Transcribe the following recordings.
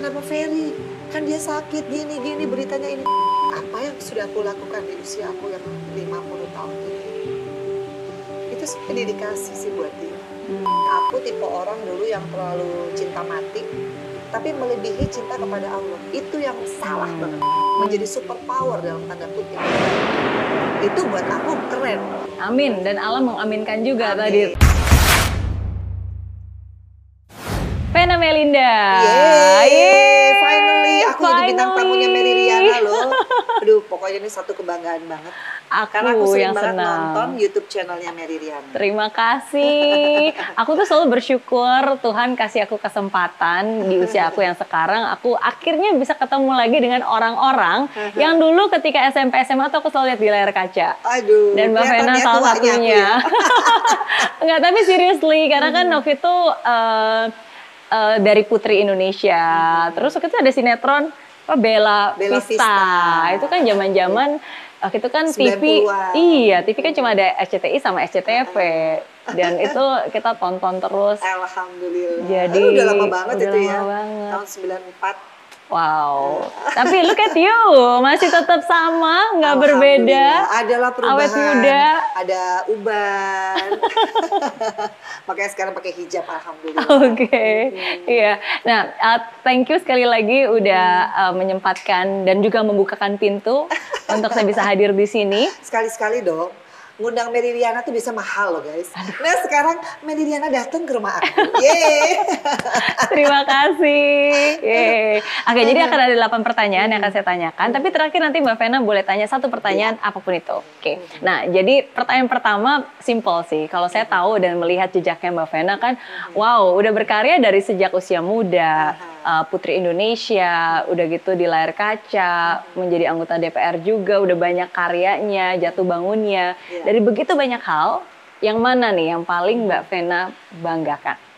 kenapa Ferry? Kan dia sakit gini gini beritanya ini. Apa yang sudah aku lakukan di usia aku yang 50 tahun ini? Itu dedikasi sih buat dia. Aku tipe orang dulu yang terlalu cinta mati, tapi melebihi cinta kepada Allah. Itu yang salah banget. Menjadi super power dalam tanda kutip. Itu buat aku keren. Amin dan Allah mengaminkan juga Amin. tadi. Melinda. Yeay, Yeay, finally aku jadi bintang tamunya finally. Mary Riana loh. Aduh, pokoknya ini satu kebanggaan banget. Aku, Karena aku sering yang banget senang. nonton YouTube channelnya Mary Riana. Terima kasih. Aku tuh selalu bersyukur Tuhan kasih aku kesempatan di usia aku yang sekarang. Aku akhirnya bisa ketemu lagi dengan orang-orang yang dulu ketika SMP SMA tuh aku selalu lihat di layar kaca. Aduh, Dan Mbak Vena ya salah satunya. ya. Enggak, tapi seriously karena kan waktu itu eh, eh, dari Putri Indonesia. Terus waktu itu ada sinetron apa Bella, Bella Vista. Vista. Itu kan zaman-zaman waktu itu kan TV 90-an. iya, TV kan cuma ada SCTI sama SCTV. Dan itu kita tonton terus. Alhamdulillah. Jadi, Aduh, udah lama banget udah itu ya. lama banget. Tahun 94. Wow. Tapi look at you, masih tetap sama, nggak berbeda. Adalah perubahan. Awet muda. Ada uban. Makanya sekarang pakai hijab alhamdulillah. Oke, iya. Nah, uh, thank you sekali lagi udah uh, menyempatkan dan juga membukakan pintu untuk saya bisa hadir di sini. Sekali-sekali dong. Ngundang Mary Riana tuh bisa mahal loh guys. Nah sekarang Mary Riana datang ke rumah aku. Yeay. Terima kasih. Yeay. Oke, jadi akan ada 8 pertanyaan yang akan saya tanyakan. Tapi terakhir nanti Mbak Vena boleh tanya satu pertanyaan apa pun itu. Oke. Nah, jadi pertanyaan pertama simple sih. Kalau saya tahu dan melihat jejaknya Mbak Vena kan, wow, udah berkarya dari sejak usia muda. Uh, Putri Indonesia, udah gitu di layar kaca, menjadi anggota DPR juga, udah banyak karyanya, jatuh bangunnya. Iya. Dari begitu banyak hal, yang mana nih yang paling Mbak Vena banggakan?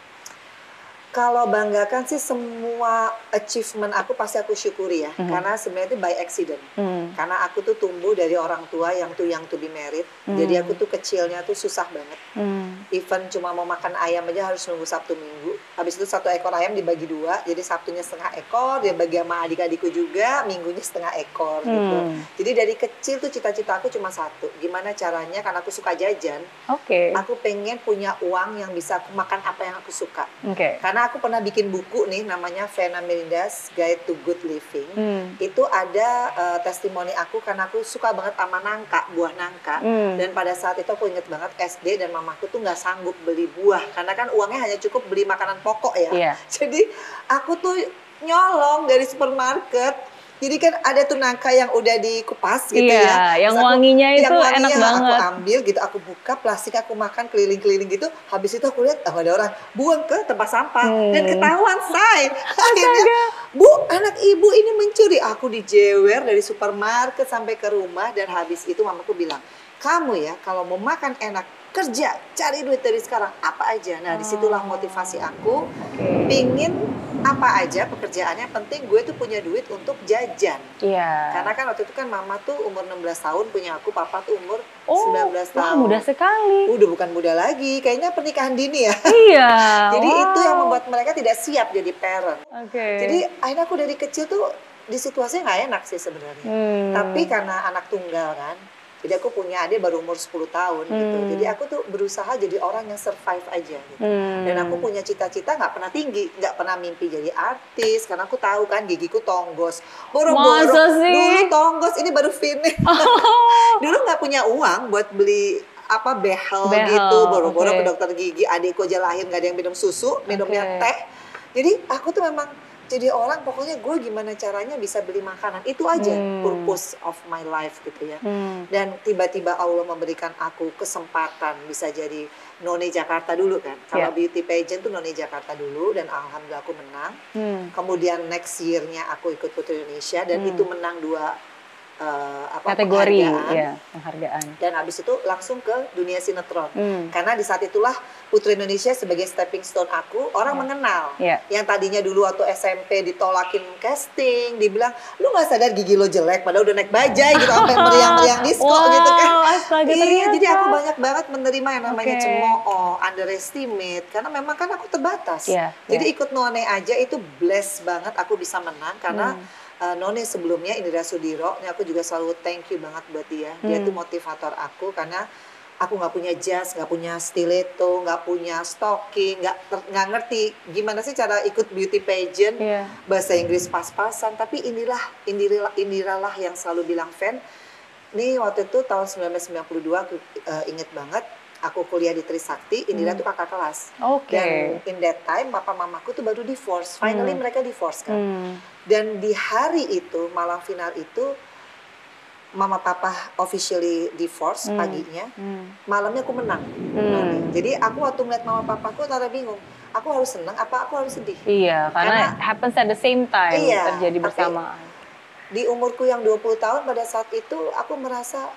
Kalau banggakan sih semua achievement aku pasti aku syukuri ya. Karena sebenarnya itu by accident. Hmm. Karena aku tuh tumbuh dari orang tua yang tuh yang to be married. Jadi aku tuh kecilnya tuh susah banget. Hmm. Even cuma mau makan ayam aja harus nunggu Sabtu Minggu. Habis itu satu ekor ayam dibagi dua. Jadi Sabtunya setengah ekor, dia bagi sama adik-adikku juga, minggunya setengah ekor gitu. Hmm. Jadi dari kecil tuh cita-cita aku cuma satu. Gimana caranya karena aku suka jajan, Oke. aku pengen punya uang yang bisa aku makan apa yang aku suka. Oke. Karena aku pernah bikin buku nih namanya Vena Melinda's Guide to Good Living. Hmm. Itu ada eh, testimoni aku karena aku suka banget sama nangka, buah nangka. Hmm. Dan pada saat itu aku inget banget SD dan mamaku tuh nggak sanggup beli buah karena kan uangnya hanya cukup beli makanan pokok ya. Iya. Jadi aku tuh nyolong dari supermarket. Jadi kan ada tuh nangka yang udah dikupas gitu Iya, ya. yang aku- wanginya yang itu enak wanginya banget. Aku ambil gitu, aku buka plastik, aku makan keliling-keliling gitu. Habis itu aku lihat, oh ada orang buang ke tempat sampah Hmm. dan ketahuan say. Akhirnya, bu, anak ibu ini mencuri. Aku dijewer dari supermarket sampai ke rumah dan habis itu mamaku bilang, kamu ya kalau mau makan enak kerja, cari duit dari sekarang apa aja. Nah di situlah motivasi aku, Oke. pingin apa aja pekerjaannya penting gue tuh punya duit untuk jajan. Iya. Karena kan waktu itu kan mama tuh umur 16 tahun punya aku, papa tuh umur oh, 19 wah, tahun. mudah sekali. Udah bukan muda lagi, kayaknya pernikahan dini ya. Iya. Jadi itu yang wow. membuat mereka tidak siap jadi parent. Oke. Jadi akhirnya aku dari kecil tuh di situasinya nggak enak sih sebenarnya. Hmm. Tapi karena anak tunggal kan, jadi aku punya adik baru umur 10 tahun gitu. Hmm. Jadi aku tuh berusaha jadi orang yang survive aja gitu. Hmm. Dan aku punya cita-cita nggak pernah tinggi, nggak pernah mimpi jadi artis karena aku tahu kan gigiku tonggos. Boro-boro dulu tonggos ini baru finish. Oh. dulu nggak punya uang buat beli apa behel, Behel, gitu, boro-boro oke. ke dokter gigi. Adikku aja lahir nggak ada yang minum susu, minumnya Oke. teh. Jadi aku tuh memang jadi orang pokoknya gue gimana caranya bisa beli makanan itu aja Hmm. purpose of my life gitu ya Hmm. dan tiba-tiba Allah memberikan aku kesempatan bisa jadi none Jakarta dulu kan kalau Ya. beauty pageant tuh none Jakarta dulu dan alhamdulillah aku menang Hmm. kemudian next year-nya aku ikut Putri Indonesia dan Hmm. itu menang dua eh, apa Kategori, penghargaan. ya, penghargaan. dan habis itu langsung ke dunia sinetron Hmm. karena di saat itulah Putri Indonesia sebagai stepping stone aku orang Ya. mengenal Ya. yang tadinya dulu waktu SMP ditolakin casting dibilang lu nggak sadar gigi lo jelek padahal udah naik bajai gitu sampai meriang-meriang disco Wow, gitu kan astaga, iya ternyata. jadi aku banyak banget menerima yang namanya Oke. cemooh underestimate karena memang kan aku terbatas Iya, jadi iya. ikut None aja itu bless banget aku bisa menang karena Hmm. Uh, None sebelumnya Indira Sudiro ini aku juga selalu thank you banget buat dia dia Hmm. tuh motivator aku karena aku nggak punya jas nggak punya stiletto nggak punya stocking nggak nggak ngerti gimana sih cara ikut beauty pageant Iya. bahasa Inggris pas-pasan tapi inilah Indira Indiralah yang selalu bilang fan nih waktu itu tahun 1992 aku uh, inget banget aku kuliah di Trisakti Indira Hmm. tuh kakak kelas Oke. dan in that time papa mamaku tuh baru divorce finally Hmm. mereka divorce kan Hmm. Dan di hari itu malam final itu mama papa officially divorce Hmm. paginya Hmm. malamnya aku menang Hmm. jadi aku waktu ngeliat mama papaku tara bingung aku harus seneng apa aku harus sedih Iya, karena, Karena- happens at the same time Iya, terjadi bersamaan. di umurku yang 20 tahun pada saat itu aku merasa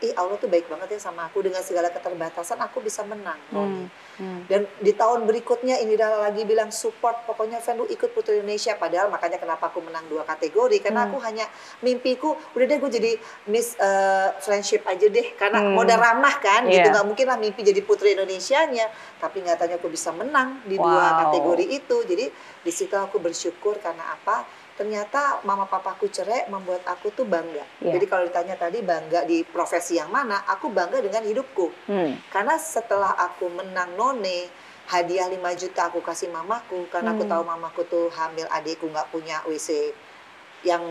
ih Allah tuh baik banget ya sama aku dengan segala keterbatasan aku bisa menang. Hmm. Hmm. Dan di tahun berikutnya Indira lagi bilang support pokoknya Fan lu ikut Putri Indonesia padahal makanya kenapa aku menang dua kategori karena Hmm. aku hanya mimpiku udah deh gue jadi Miss eh, Friendship aja deh karena Hmm. modal ramah kan gitu Iya. nggak mungkin lah mimpi jadi Putri Indonesianya tapi nyatanya aku bisa menang di dua Wow. kategori itu jadi di situ aku bersyukur karena apa ternyata mama papaku cerai membuat aku tuh bangga Iya. jadi kalau ditanya tadi bangga di profesi yang mana aku bangga dengan hidupku Hmm. karena setelah aku menang none hadiah 5 juta aku kasih mamaku karena aku Hmm. tahu mamaku tuh hamil adikku nggak punya WC yang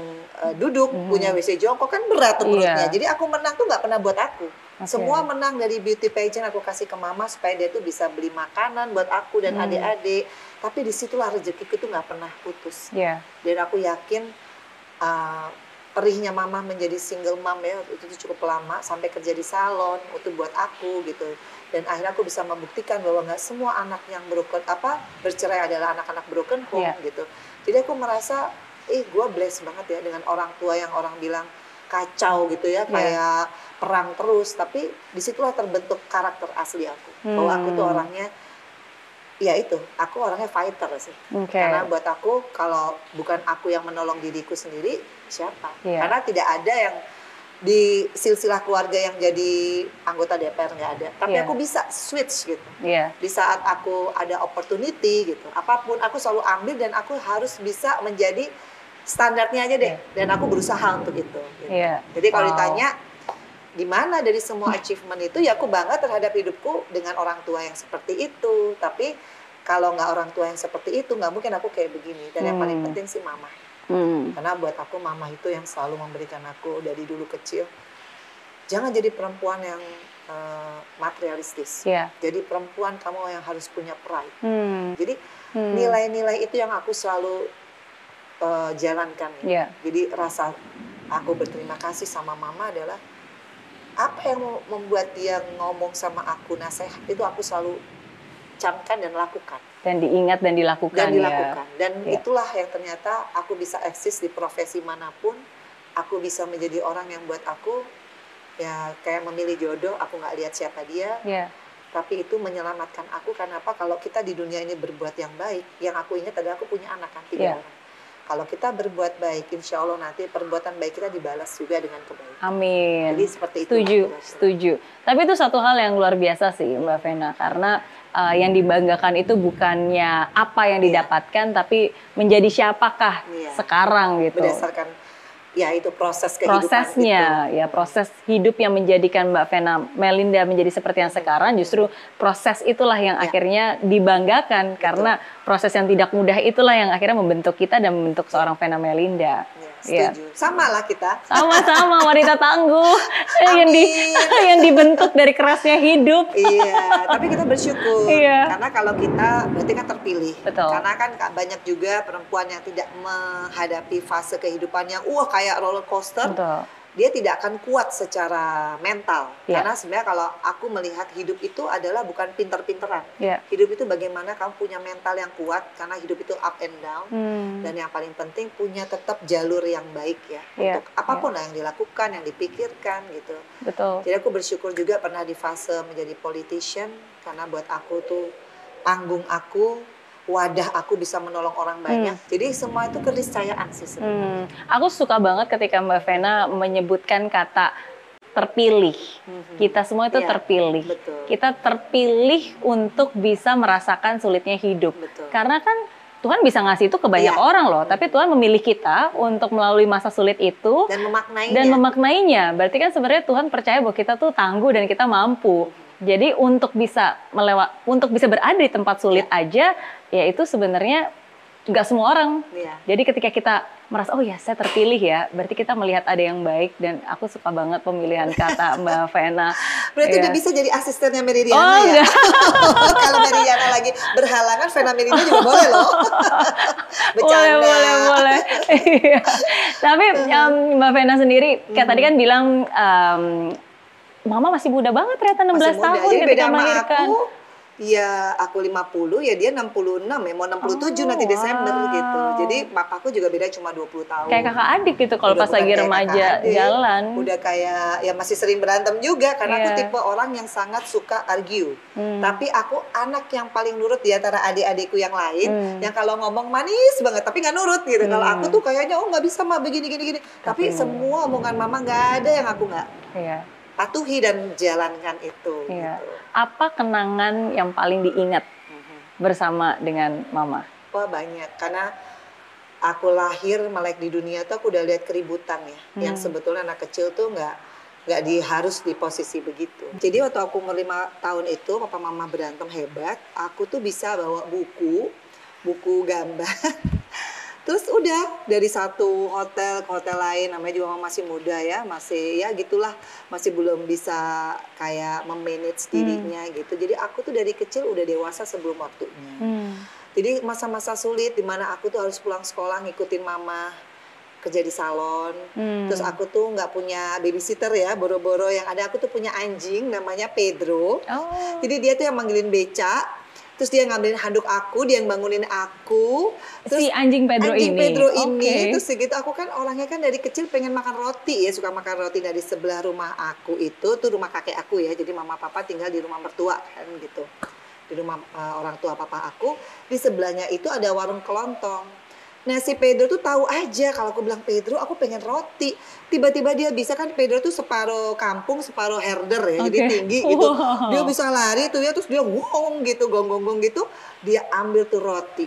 eh, duduk Hmm. punya WC jongkok kan berat tuh perutnya Iya. jadi aku menang tuh nggak pernah buat aku Oke. semua menang dari beauty pageant aku kasih ke mama supaya dia tuh bisa beli makanan buat aku dan Hmm. adik-adik tapi di situlah rezekiku tuh nggak pernah putus Iya. dan aku yakin uh, perihnya mama menjadi single mom ya itu cukup lama sampai kerja di salon itu buat aku gitu dan akhirnya aku bisa membuktikan bahwa nggak semua anak yang broken apa bercerai adalah anak-anak broken home Iya. gitu jadi aku merasa ih gue blessed banget ya dengan orang tua yang orang bilang kacau gitu ya Iya. kayak perang terus tapi di situlah terbentuk karakter asli aku bahwa aku tuh Hmm. orangnya ya itu aku orangnya fighter sih Oke. karena buat aku kalau bukan aku yang menolong diriku sendiri siapa? Iya. Karena tidak ada yang di silsilah keluarga yang jadi anggota DPR nggak ada. Tapi Iya. aku bisa switch gitu. Iya. Di saat aku ada opportunity gitu, apa pun aku selalu ambil dan aku harus bisa menjadi standarnya aja deh. Dan aku berusaha untuk itu. gitu. Iya. Jadi kalau Wow. ditanya di mana dari semua achievement itu ya aku bangga terhadap hidupku dengan orang tua yang seperti itu. Tapi kalau nggak orang tua yang seperti itu nggak mungkin aku kayak begini. Dan yang paling Hmm. penting sih mama. Hmm. Karena buat aku mama itu yang selalu memberikan aku dari dulu kecil. Jangan jadi perempuan yang eh, materialistis. Iya. Jadi perempuan kamu yang harus punya pride. Hmm. Jadi Hmm. nilai-nilai itu yang aku selalu eh, jalankan. ya. Iya. Jadi rasa aku berterima kasih sama mama adalah apa yang mem- membuat dia ngomong sama aku nasihat itu aku selalu camkan dan lakukan Dan diingat dan dilakukan dan ya. dilakukan dan Iya. itulah yang ternyata aku bisa eksis di profesi mana pun aku bisa menjadi orang yang buat aku ya kayak memilih jodoh aku nggak lihat siapa dia Iya. tapi itu menyelamatkan aku karena apa kalau kita di dunia ini berbuat yang baik yang aku ingat adalah aku punya anak kan tiga Iya. orang kalau kita berbuat baik insya Allah nanti perbuatan baik kita dibalas juga dengan kebaikan Amin. jadi seperti itu Setuju, setuju. Tapi itu satu hal yang luar biasa sih Mbak Vena karena uh, yang dibanggakan itu bukannya apa yang Iya. didapatkan tapi menjadi siapakah Iya. sekarang gitu. berdasarkan ya itu proses kehidupan Prosesnya ya proses hidup yang menjadikan Mbak Vena Melinda menjadi seperti yang sekarang justru proses itulah yang Ya. akhirnya dibanggakan karena proses yang tidak mudah itulah yang akhirnya membentuk kita dan membentuk seorang Vena Melinda. Iya. ya, setuju sama lah kita Sama-sama wanita tangguh yang di yang dibentuk dari kerasnya hidup. iya tapi kita bersyukur Iya. karena kalau kita berarti kan terpilih Betul. karena kan banyak juga perempuan yang tidak menghadapi fase kehidupan yang wah kayak roller coaster Betul. Dia tidak akan kuat secara mental Ya. karena sebenarnya kalau aku melihat hidup itu adalah bukan pinter-pinteran Ya. hidup itu bagaimana kamu punya mental yang kuat karena hidup itu up and down Hmm. dan yang paling penting punya tetap jalur yang baik ya Iya, untuk apa pun lah yang dilakukan yang dipikirkan gitu Betul. jadi aku bersyukur juga pernah di fase menjadi politician karena buat aku tuh panggung aku wadah aku bisa menolong orang banyak jadi semua itu keniscayaan sih sebenarnya Hmm. Aku suka banget ketika Mbak Vena menyebutkan kata terpilih. Mhm. Kita semua itu Iya, terpilih. betul Kita terpilih untuk bisa merasakan sulitnya hidup. betul Karena kan Tuhan bisa ngasih itu ke banyak Iya. orang loh, tapi Tuhan memilih kita untuk melalui masa sulit itu dan memaknainya dan memaknainya. Berarti kan sebenarnya Tuhan percaya bahwa kita tuh tangguh dan kita mampu. Jadi untuk bisa melewat, untuk bisa berada di tempat sulit aja, ya itu sebenarnya nggak semua orang. Iya. Jadi ketika kita merasa oh ya saya terpilih ya, berarti kita melihat ada yang baik dan aku suka banget pemilihan kata Mbak Vena. Berarti Iya. udah bisa jadi asistennya Meridiana Oh ya? Kalau Meridiana lagi berhalangan, Vena Meridiana juga boleh loh. boleh Bercanda. boleh boleh. Iya. Tapi em, Mbak Vena sendiri, kayak tadi kan bilang em, Mama masih muda banget ternyata 16 Masih muda. tahun Jadi ketika beda sama melahirkan. aku, ya aku 50, ya dia 66 ya, mau 67 nanti Oh, Desember wow. gitu. Jadi papaku juga beda cuma 20 tahun. Kayak kakak adik gitu kalau pas lagi remaja adik, jalan. Udah kayak, ya masih sering berantem juga, karena aku Iya. tipe orang yang sangat suka argue. Hmm. Tapi aku anak yang paling nurut di antara adik-adikku yang lain, Hmm. yang kalau ngomong manis banget, tapi nggak nurut gitu. Kalau Hmm. aku tuh kayaknya, oh nggak bisa mah begini gini gini. Tapi Tapi- semua omongan mama nggak ada yang aku nggak Iya. Patuhi dan jalankan itu. Iya. Gitu. Apa kenangan yang paling diingat Mhm. bersama dengan Mama? Wah banyak, karena aku lahir melek di dunia tuh aku udah lihat keributan ya, yang Hmm. sebetulnya anak kecil tuh nggak nggak di harus di posisi begitu. Jadi waktu aku umur lima tahun itu, papa mama berantem hebat, aku tuh bisa bawa buku, buku gambar. Terus udah dari satu hotel ke hotel lain, namanya juga masih muda ya, masih ya gitulah, masih belum bisa kayak memanage dirinya gitu. Jadi aku tuh dari kecil udah dewasa sebelum waktunya. Hmm. Jadi masa-masa sulit di mana aku tuh harus pulang sekolah ngikutin mama kerja di salon. Hmm. Terus aku tuh nggak punya babysitter ya, boro-boro yang ada aku tuh punya anjing namanya Pedro. Oh. Jadi dia tuh yang manggilin beca. Terus dia ngambilin handuk aku, dia yang bangunin aku. Terus si anjing Pedro anjing ini. Pedro ini Oke. terus segitu aku kan orangnya kan dari kecil pengen makan roti ya suka makan roti dari sebelah rumah aku itu tuh rumah kakek aku ya jadi mama papa tinggal di rumah mertua kan gitu di rumah uh, orang tua papa aku di sebelahnya itu ada warung kelontong nah si Pedro tuh tahu aja kalau aku bilang Pedro aku pengen roti tiba-tiba dia bisa kan Pedro tuh separuh kampung separuh herder ya jadi Oke. tinggi gitu Wow. dia bisa lari tuh ya terus dia ngong gitu gong-gong-gong gitu dia ambil tuh roti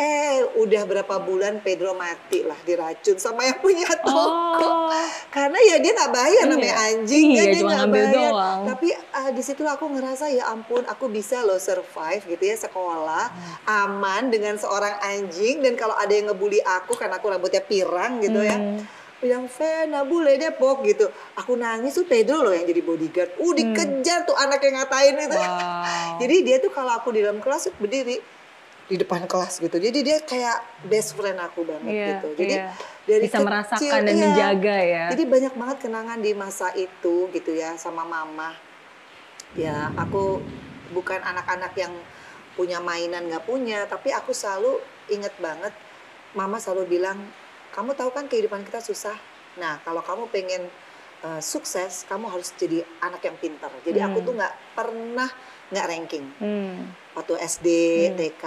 eh udah berapa bulan Pedro mati lah diracun sama yang punya toko Oh. karena ya dia nggak bayar Iya. namanya anjing Iya, ya dia nggak bayar doang. tapi ah, di situ aku ngerasa ya ampun aku bisa loh survive gitu ya sekolah aman dengan seorang anjing dan kalau ada yang ngebully aku karena aku rambutnya pirang gitu ya Hmm. bilang Vena boleh Depok gitu aku nangis tuh Pedro loh yang jadi bodyguard uh dikejar tuh anak yang ngatain itu Wow. jadi dia tuh kalau aku di dalam kelas berdiri di depan kelas gitu jadi dia kayak best friend aku banget Iya, gitu jadi iya. dari bisa kecil, merasakan dan iya. menjaga ya. jadi banyak banget kenangan di masa itu gitu ya sama mama ya aku bukan anak-anak yang punya mainan nggak punya tapi aku selalu inget banget mama selalu bilang kamu tahu kan kehidupan kita susah nah kalau kamu pengen uh, sukses kamu harus jadi anak yang pintar jadi aku Hmm. tuh nggak pernah nggak ranking Hmm. waktu SD, Hmm. TK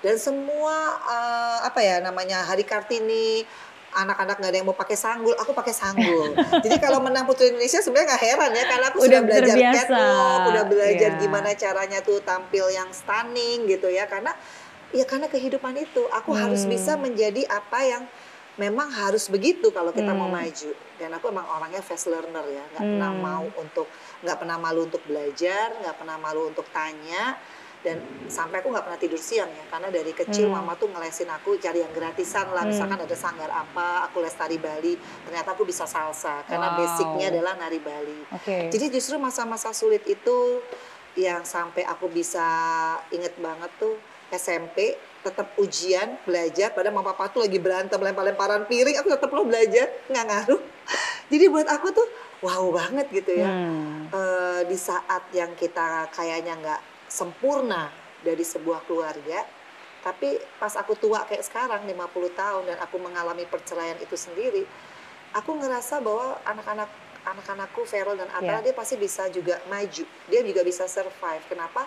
dan semua uh, apa ya namanya Hari Kartini anak-anak nggak ada yang mau pakai sanggul, aku pakai sanggul. Jadi kalau menang Putri Indonesia sebenarnya nggak heran ya karena aku Udah sudah belajar terbiasa. catwalk, udah belajar Iya. gimana caranya tuh tampil yang stunning gitu ya karena ya karena kehidupan itu aku harus Hmm. bisa menjadi apa yang memang harus begitu kalau kita mau Hmm. maju dan aku emang orangnya fast learner ya nggak pernah Hmm. mau untuk nggak pernah malu untuk belajar nggak pernah malu untuk tanya dan sampai aku nggak pernah tidur siang ya karena dari kecil Hmm. mama tuh ngelesin aku cari yang gratisan lah Hmm. misalkan ada sanggar apa aku les tari Bali ternyata aku bisa salsa karena Wow. basicnya adalah nari Bali Oke. jadi justru masa-masa sulit itu yang sampai aku bisa inget banget tuh SMP tetap ujian belajar pada mama papa tuh lagi berantem lempar-lemparan piring aku tetap lo belajar nggak ngaruh Jadi buat aku tuh wow banget gitu ya. Hmm. Eh, di saat yang kita kayaknya nggak sempurna dari sebuah keluarga, tapi pas aku tua kayak sekarang 50 tahun dan aku mengalami perceraian itu sendiri, aku ngerasa bahwa anak-anak anak-anakku Feral dan Atala Ya. dia pasti bisa juga maju, dia juga bisa survive. Kenapa?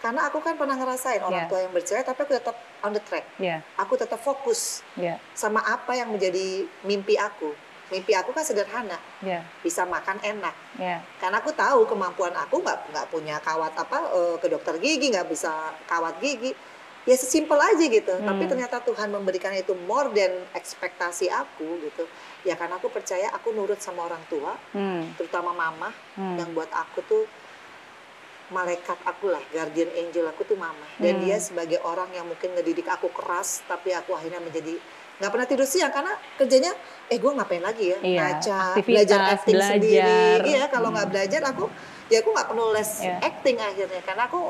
Karena aku kan pernah ngerasain orang Ya. tua yang bercerai, tapi aku tetap on the track. Ya, Aku tetap fokus ya, sama apa yang menjadi mimpi aku. Mimpi aku kan sederhana, ya, bisa makan enak. ya. Karena aku tahu kemampuan aku nggak nggak punya kawat apa eh, ke dokter gigi, nggak bisa kawat gigi. Ya sesimpel aja gitu. Tapi Hmm. ternyata Tuhan memberikan itu more than ekspektasi aku gitu. Ya karena aku percaya aku nurut sama orang tua, Hmm. terutama mama Hmm. yang buat aku tuh malaikat aku lah, guardian angel aku tuh mama. Dan Hmm. dia sebagai orang yang mungkin ngedidik aku keras, tapi aku akhirnya menjadi nggak pernah tidur siang karena kerjanya, eh gue ngapain lagi ya, Iya, baca, aktivitas, belajar acting belajar. sendiri. Iya, kalau nggak Hmm. belajar aku, ya aku nggak perlu les Iya. acting akhirnya karena aku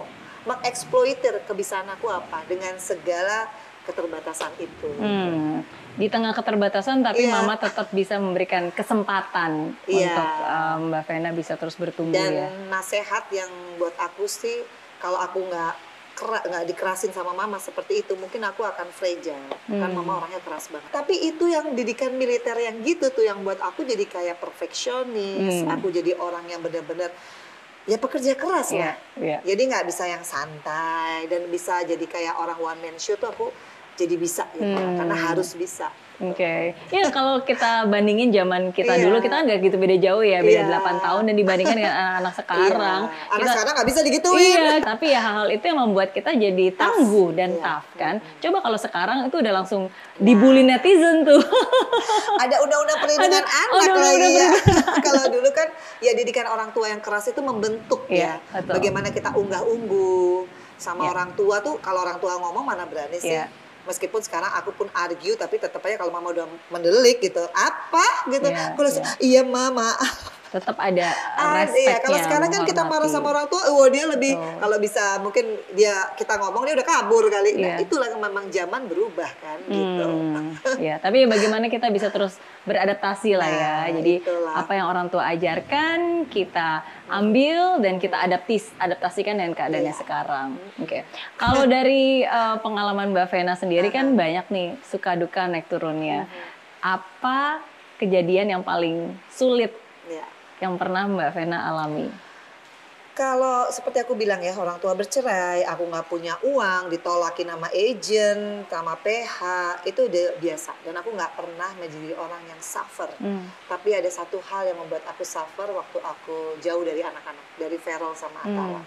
mengeksploitir kebisaan aku apa dengan segala keterbatasan itu. Hmm. Di tengah keterbatasan tapi Iya. mama tetap bisa memberikan kesempatan Iya. untuk um, Mbak Vena bisa terus bertumbuh Dan ya. nasehat yang buat aku sih, kalau aku nggak nggak dikerasin sama mama seperti itu, mungkin aku akan fragile. Kan Hmm. mama orangnya keras banget. Tapi itu yang didikan militer yang gitu tuh yang buat aku jadi kayak perfeksionis. Hmm. Aku jadi orang yang benar-benar ya pekerja keras Iya, lah. iya. Jadi nggak bisa yang santai dan bisa jadi kayak orang one man show tuh aku jadi bisa gitu. Hmm. Karena harus bisa. Oke, ya kalau kita bandingin zaman kita Iya. dulu, kita kan nggak gitu beda jauh ya, beda Iya. 8 tahun dan dibandingkan dengan anak-anak sekarang. Iya. Anak kita- sekarang nggak bisa digituin. Iya, tapi ya hal-hal itu yang membuat kita jadi tangguh dan Iya. tough kan. Coba kalau sekarang itu udah langsung dibully netizen tuh. ada undang-undang perlindungan Ada- anak ada lagi undang-undang ya. Kalau dulu kan ya didikan orang tua yang keras itu membentuk Iya, ya. betul. Bagaimana kita unggah-ungguh sama Iya. orang tua tuh kalau orang tua ngomong mana berani sih. Iya. Meskipun sekarang aku pun argue tapi tetap aja kalau mama udah mendelik gitu. Apa gitu. Iya, Aku langsung iya mama. Tetap ada Ah, respect iya, kalau sekarang kan kita marah sama orang tua, wah dia lebih Betul. kalau bisa mungkin dia kita ngomong dia udah kabur kali. Nah, Iya. itulah memang zaman berubah kan gitu. Hmm, ya, tapi bagaimana kita bisa terus beradaptasi lah ya. Nah, Jadi itulah. apa yang orang tua ajarkan kita ambil dan kita adaptis adaptasikan dengan keadaannya Iya. sekarang. Oke. Kalau dari uh, pengalaman Mbak Vena sendiri kan banyak nih suka duka naik turunnya. Apa kejadian yang paling sulit Ya. yang pernah Mbak Vena alami? Kalau seperti aku bilang ya, orang tua bercerai, aku nggak punya uang, ditolakin sama agent, sama PH, itu udah biasa. Dan aku nggak pernah menjadi orang yang suffer. Hmm. Tapi ada satu hal yang membuat aku suffer waktu aku jauh dari anak-anak, dari Feral sama Hmm. Atala.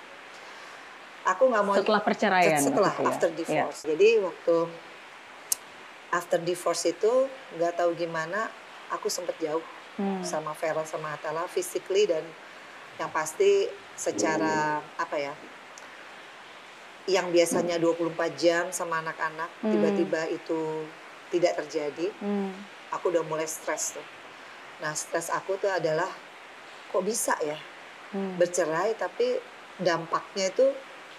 Aku nggak mau Setelah perceraian. setelah ya? after divorce. Jadi waktu after divorce itu nggak tahu gimana, aku sempet jauh Hmm. sama Feral sama Atala physically dan yang pasti secara apa ya yang biasanya 24 jam sama anak-anak Hmm. tiba-tiba itu tidak terjadi Hmm. aku udah mulai stres tuh nah stres aku tuh adalah kok bisa ya Hmm. bercerai tapi dampaknya itu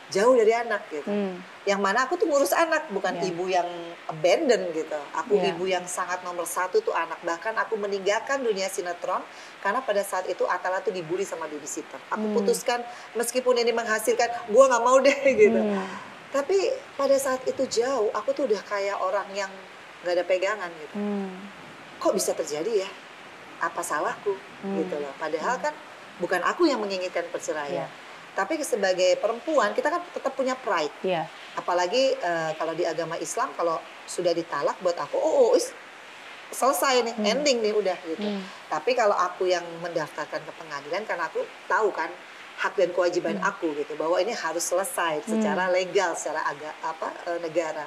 jauh dari anak gitu Hmm. yang mana aku tuh ngurus anak bukan Ya. ibu yang abandon gitu aku Ya. ibu yang sangat nomor satu tuh anak bahkan aku meninggalkan dunia sinetron karena pada saat itu Atala tuh dibully sama babysitter aku Hmm. putuskan meskipun ini menghasilkan gua nggak mau deh gitu Hmm. tapi pada saat itu jauh aku tuh udah kayak orang yang nggak ada pegangan gitu Hmm. kok bisa terjadi ya apa salahku Hmm. gitu loh padahal kan bukan aku yang menginginkan perceraian Ya. Tapi sebagai perempuan kita kan tetap punya pride Iya. apalagi eh, kalau di agama Islam kalau sudah ditalak buat aku oh, oh is, selesai nih Hmm. ending nih udah gitu Hmm. tapi kalau aku yang mendaftarkan ke pengadilan karena aku tahu kan hak dan kewajiban Hmm. aku gitu bahwa ini harus selesai secara legal secara aga, apa eh, negara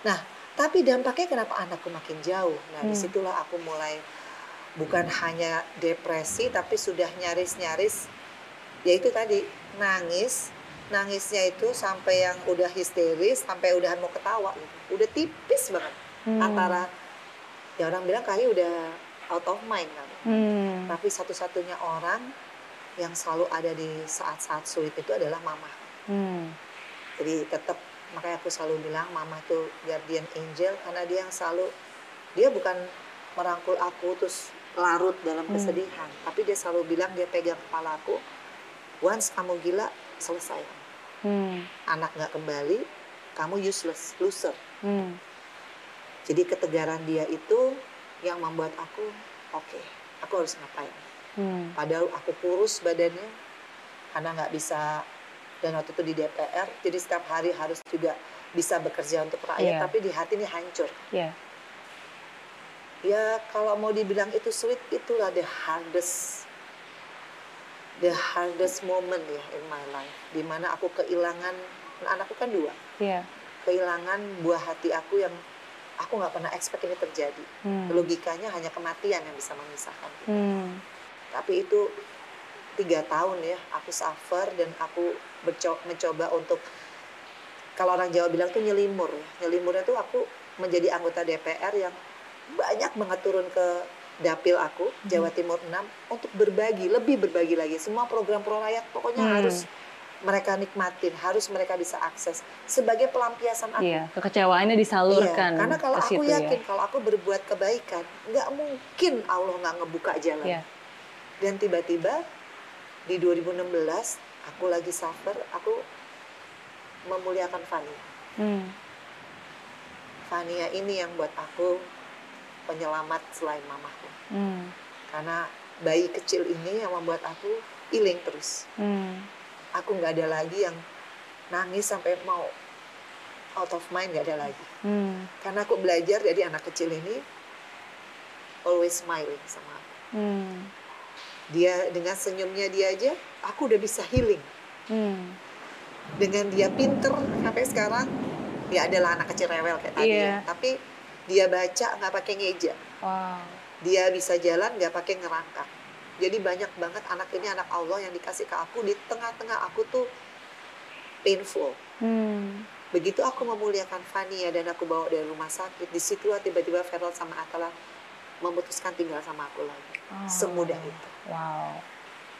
nah tapi dampaknya kenapa anakku makin jauh nah Hmm. di situlah aku mulai bukan hanya depresi tapi sudah nyaris-nyaris ya itu tadi nangis nangisnya itu sampai yang udah histeris sampai udah mau ketawa gitu. udah tipis banget Hmm. antara ya orang bilang kali udah out of mind kan Hmm. tapi satu-satunya orang yang selalu ada di saat-saat sulit itu adalah mama Hmm. jadi tetap makanya aku selalu bilang mama itu guardian angel karena dia yang selalu dia bukan merangkul aku terus larut dalam Hmm. kesedihan. Tapi dia selalu bilang dia pegang kepala aku, once kamu gila selesai. Hmm. Anak nggak kembali, kamu useless, loser. Hmm. Jadi ketegaran dia itu yang membuat aku oke, aku harus ngapain. Hmm. Padahal aku kurus badannya karena nggak bisa dan waktu itu di DPR, jadi setiap hari harus juga bisa bekerja untuk rakyat, Iya. tapi di hati ini hancur. Ya. Ya kalau mau dibilang itu sulit, itulah the hardest, the hardest moment ya in my life, di mana aku kehilangan, nah, anakku kan dua, Ya. kehilangan buah hati aku yang aku nggak pernah expect ini terjadi. Hmm. Logikanya hanya kematian yang bisa memisahkan. kita. Hmm. Tapi itu tiga tahun ya, aku suffer dan aku mencoba untuk kalau orang Jawa bilang tuh nyelimur ya. Nyelimurnya tuh aku menjadi anggota DPR yang banyak banget turun ke dapil aku Jawa Timur 6 untuk berbagi, lebih berbagi lagi. Semua program pro rakyat pokoknya Hmm. harus mereka nikmatin, harus mereka bisa akses sebagai pelampiasan aku. Iya, kekecewaannya disalurkan Iya, karena kalau aku situ ya. yakin kalau aku berbuat kebaikan, nggak mungkin Allah nggak ngebuka jalan. Iya. Dan tiba-tiba di 2016 aku lagi suffer, aku memuliakan Fania. Hmm. Fania ini yang buat aku penyelamat selain mamaku. Hmm. Karena bayi kecil ini yang membuat aku iling terus. Hmm. Aku nggak ada lagi yang nangis sampai mau out of mind nggak ada lagi. Hmm. Karena aku belajar dari anak kecil ini always smiling sama aku. Hmm. Dia dengan senyumnya dia aja, aku udah bisa healing. Hmm. Dengan dia pinter sampai sekarang, ya adalah anak kecil rewel kayak tadi ya. Tapi dia baca nggak pakai ngeja. Wow. Dia bisa jalan nggak pakai ngerangkak. Jadi banyak banget anak ini anak Allah yang dikasih ke aku di tengah-tengah aku tuh painful. Hmm. Begitu aku memuliakan Fania dan aku bawa dari rumah sakit, di situ tiba-tiba Feral sama Atala memutuskan tinggal sama aku lagi. Oh. Semudah itu. Wow.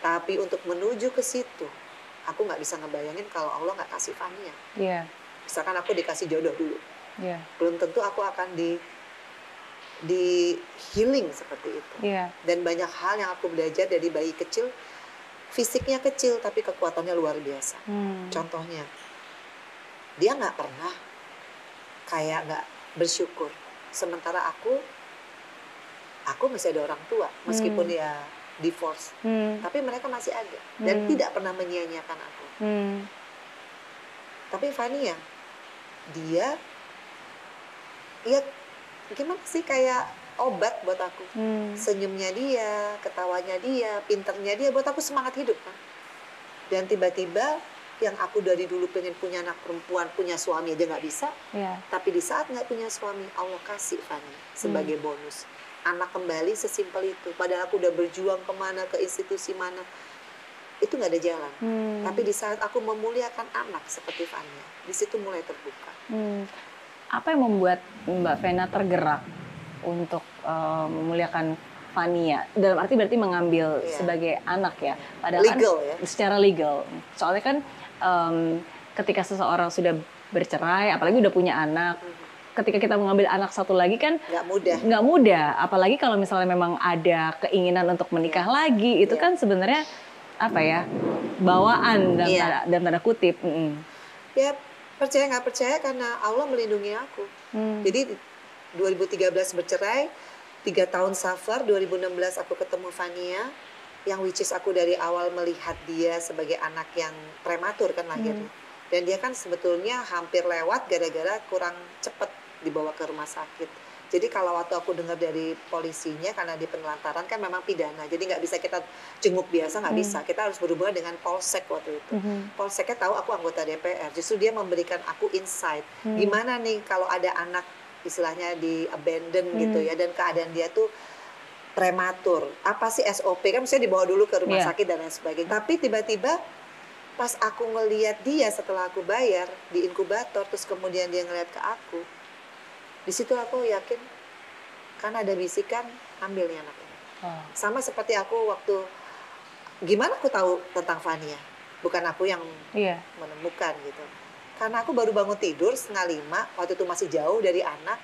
Tapi untuk menuju ke situ, aku nggak bisa ngebayangin kalau Allah nggak kasih Fania. Iya. Misalkan aku dikasih jodoh dulu, Iya. belum tentu aku akan di di healing seperti itu. Iya. Dan banyak hal yang aku belajar dari bayi kecil, fisiknya kecil tapi kekuatannya luar biasa. Hmm. Contohnya, dia nggak pernah kayak nggak bersyukur. Sementara aku, aku masih ada orang tua, meskipun Hmm. dia divorce, Hmm. tapi mereka masih ada dan Hmm. tidak pernah menyia-nyiakan aku. Hmm. Tapi Fania, dia, ya gimana sih kayak obat buat aku. Hmm. Senyumnya dia, ketawanya dia, pinternya dia buat aku semangat hidup kan. Dan tiba-tiba yang aku dari dulu pengen punya anak perempuan, punya suami aja nggak bisa. Iya. Tapi di saat nggak punya suami, Allah kasih Fani sebagai bonus. Anak kembali sesimpel itu. Padahal aku udah berjuang ke mana, ke institusi mana. Itu nggak ada jalan. Hmm. Tapi di saat aku memuliakan anak seperti Fania, di situ mulai terbuka. Hmm. Apa yang membuat Mbak Vena tergerak untuk eh, memuliakan Fania? Dalam arti berarti mengambil Iya. sebagai anak ya. Padahal Legal kan, ya. Secara legal. Soalnya kan em, ketika seseorang sudah bercerai, apalagi udah punya anak, ketika kita mengambil anak satu lagi kan Nggak mudah. nggak mudah. Apalagi kalau misalnya memang ada keinginan untuk menikah lagi, itu Iya. kan sebenarnya apa ya bawaan dalam Iya. tanda, dalam tanda kutip. Mm-mm. Ya percaya nggak percaya karena Allah melindungi aku. Hmm. Jadi 2013 bercerai, tiga tahun suffer, 2016 aku ketemu Fania, yang which is aku dari awal melihat dia sebagai anak yang prematur kan lahirnya. Dan dia kan sebetulnya hampir lewat gara-gara kurang cepat dibawa ke rumah sakit. Jadi kalau waktu aku dengar dari polisinya karena di penelantaran kan memang pidana, jadi nggak bisa kita jenguk biasa nggak Hmm. bisa. Kita harus berhubungan dengan polsek waktu itu. Mhm. Polseknya tahu aku anggota DPR, justru dia memberikan aku insight Hmm. gimana nih kalau ada anak istilahnya di abandon gitu Hmm. ya dan keadaan dia tuh prematur apa sih SOP kan mesti dibawa dulu ke rumah Iya. sakit dan lain sebagainya tapi tiba-tiba pas aku ngeliat dia setelah aku bayar di inkubator terus kemudian dia ngeliat ke aku di situ aku yakin karena ada bisikan ambil nih anak ini Oh. sama seperti aku waktu gimana aku tahu tentang Fania bukan aku yang Iya. menemukan gitu. Karena aku baru bangun tidur setengah lima, waktu itu masih jauh dari anak,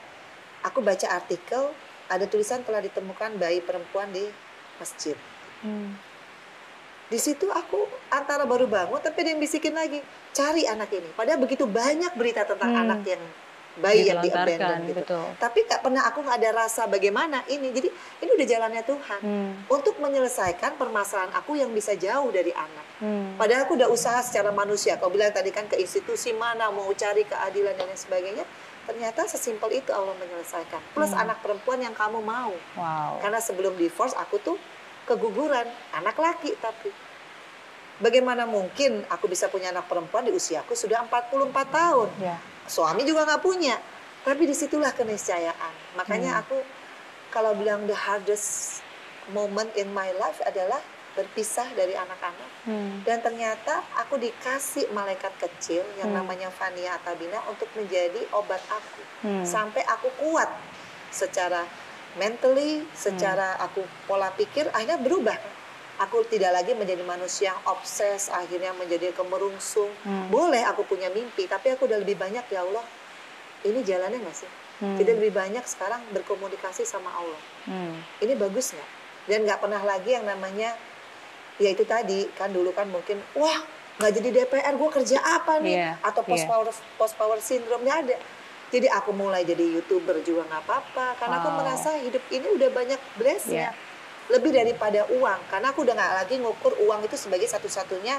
aku baca artikel ada tulisan telah ditemukan bayi perempuan di masjid. Hmm. Di situ aku antara baru bangun tapi ada yang bisikin lagi, cari anak ini. Padahal begitu banyak berita tentang Hmm. anak yang bayi yang diabandon gitu. betul. Tapi nggak pernah aku nggak ada rasa bagaimana ini. Jadi ini udah jalannya Tuhan Hmm. untuk menyelesaikan permasalahan aku yang bisa jauh dari anak. Hmm. Padahal aku udah usaha secara manusia. Kau bilang tadi kan ke institusi mana mau cari keadilan dan lain sebagainya. Ternyata sesimpel itu Allah menyelesaikan. Plus Hmm. anak perempuan yang kamu mau. Wow. Karena sebelum divorce aku tuh keguguran, anak laki tapi. Bagaimana mungkin aku bisa punya anak perempuan di usiaku sudah 44 tahun. Ya. Suami juga nggak punya. Tapi di situlah keniscayaan. Makanya Hmm. aku kalau bilang the hardest moment in my life adalah berpisah dari anak-anak. Hmm. Dan ternyata aku dikasih malaikat kecil yang Hmm. namanya Fania Atabina untuk menjadi obat aku. Hmm. Sampai aku kuat secara mentally, secara Hmm. aku pola pikir akhirnya berubah. Aku tidak lagi menjadi manusia yang obses, akhirnya menjadi kemerungsung. Hmm. Boleh aku punya mimpi, tapi aku udah lebih banyak ya Allah. Ini jalannya nggak sih? Hmm. Kita lebih banyak sekarang berkomunikasi sama Allah. Hmm. Ini bagus nggak? Dan nggak pernah lagi yang namanya, ya itu tadi kan dulu kan mungkin, wah nggak jadi DPR, gue kerja apa nih? Iya, Atau post iya. power post power syndrome nggak ada. Jadi aku mulai jadi youtuber juga nggak apa-apa, karena aku Wow. merasa hidup ini udah banyak blessnya. Iya. Lebih daripada uang, karena aku udah nggak lagi ngukur uang itu sebagai satu-satunya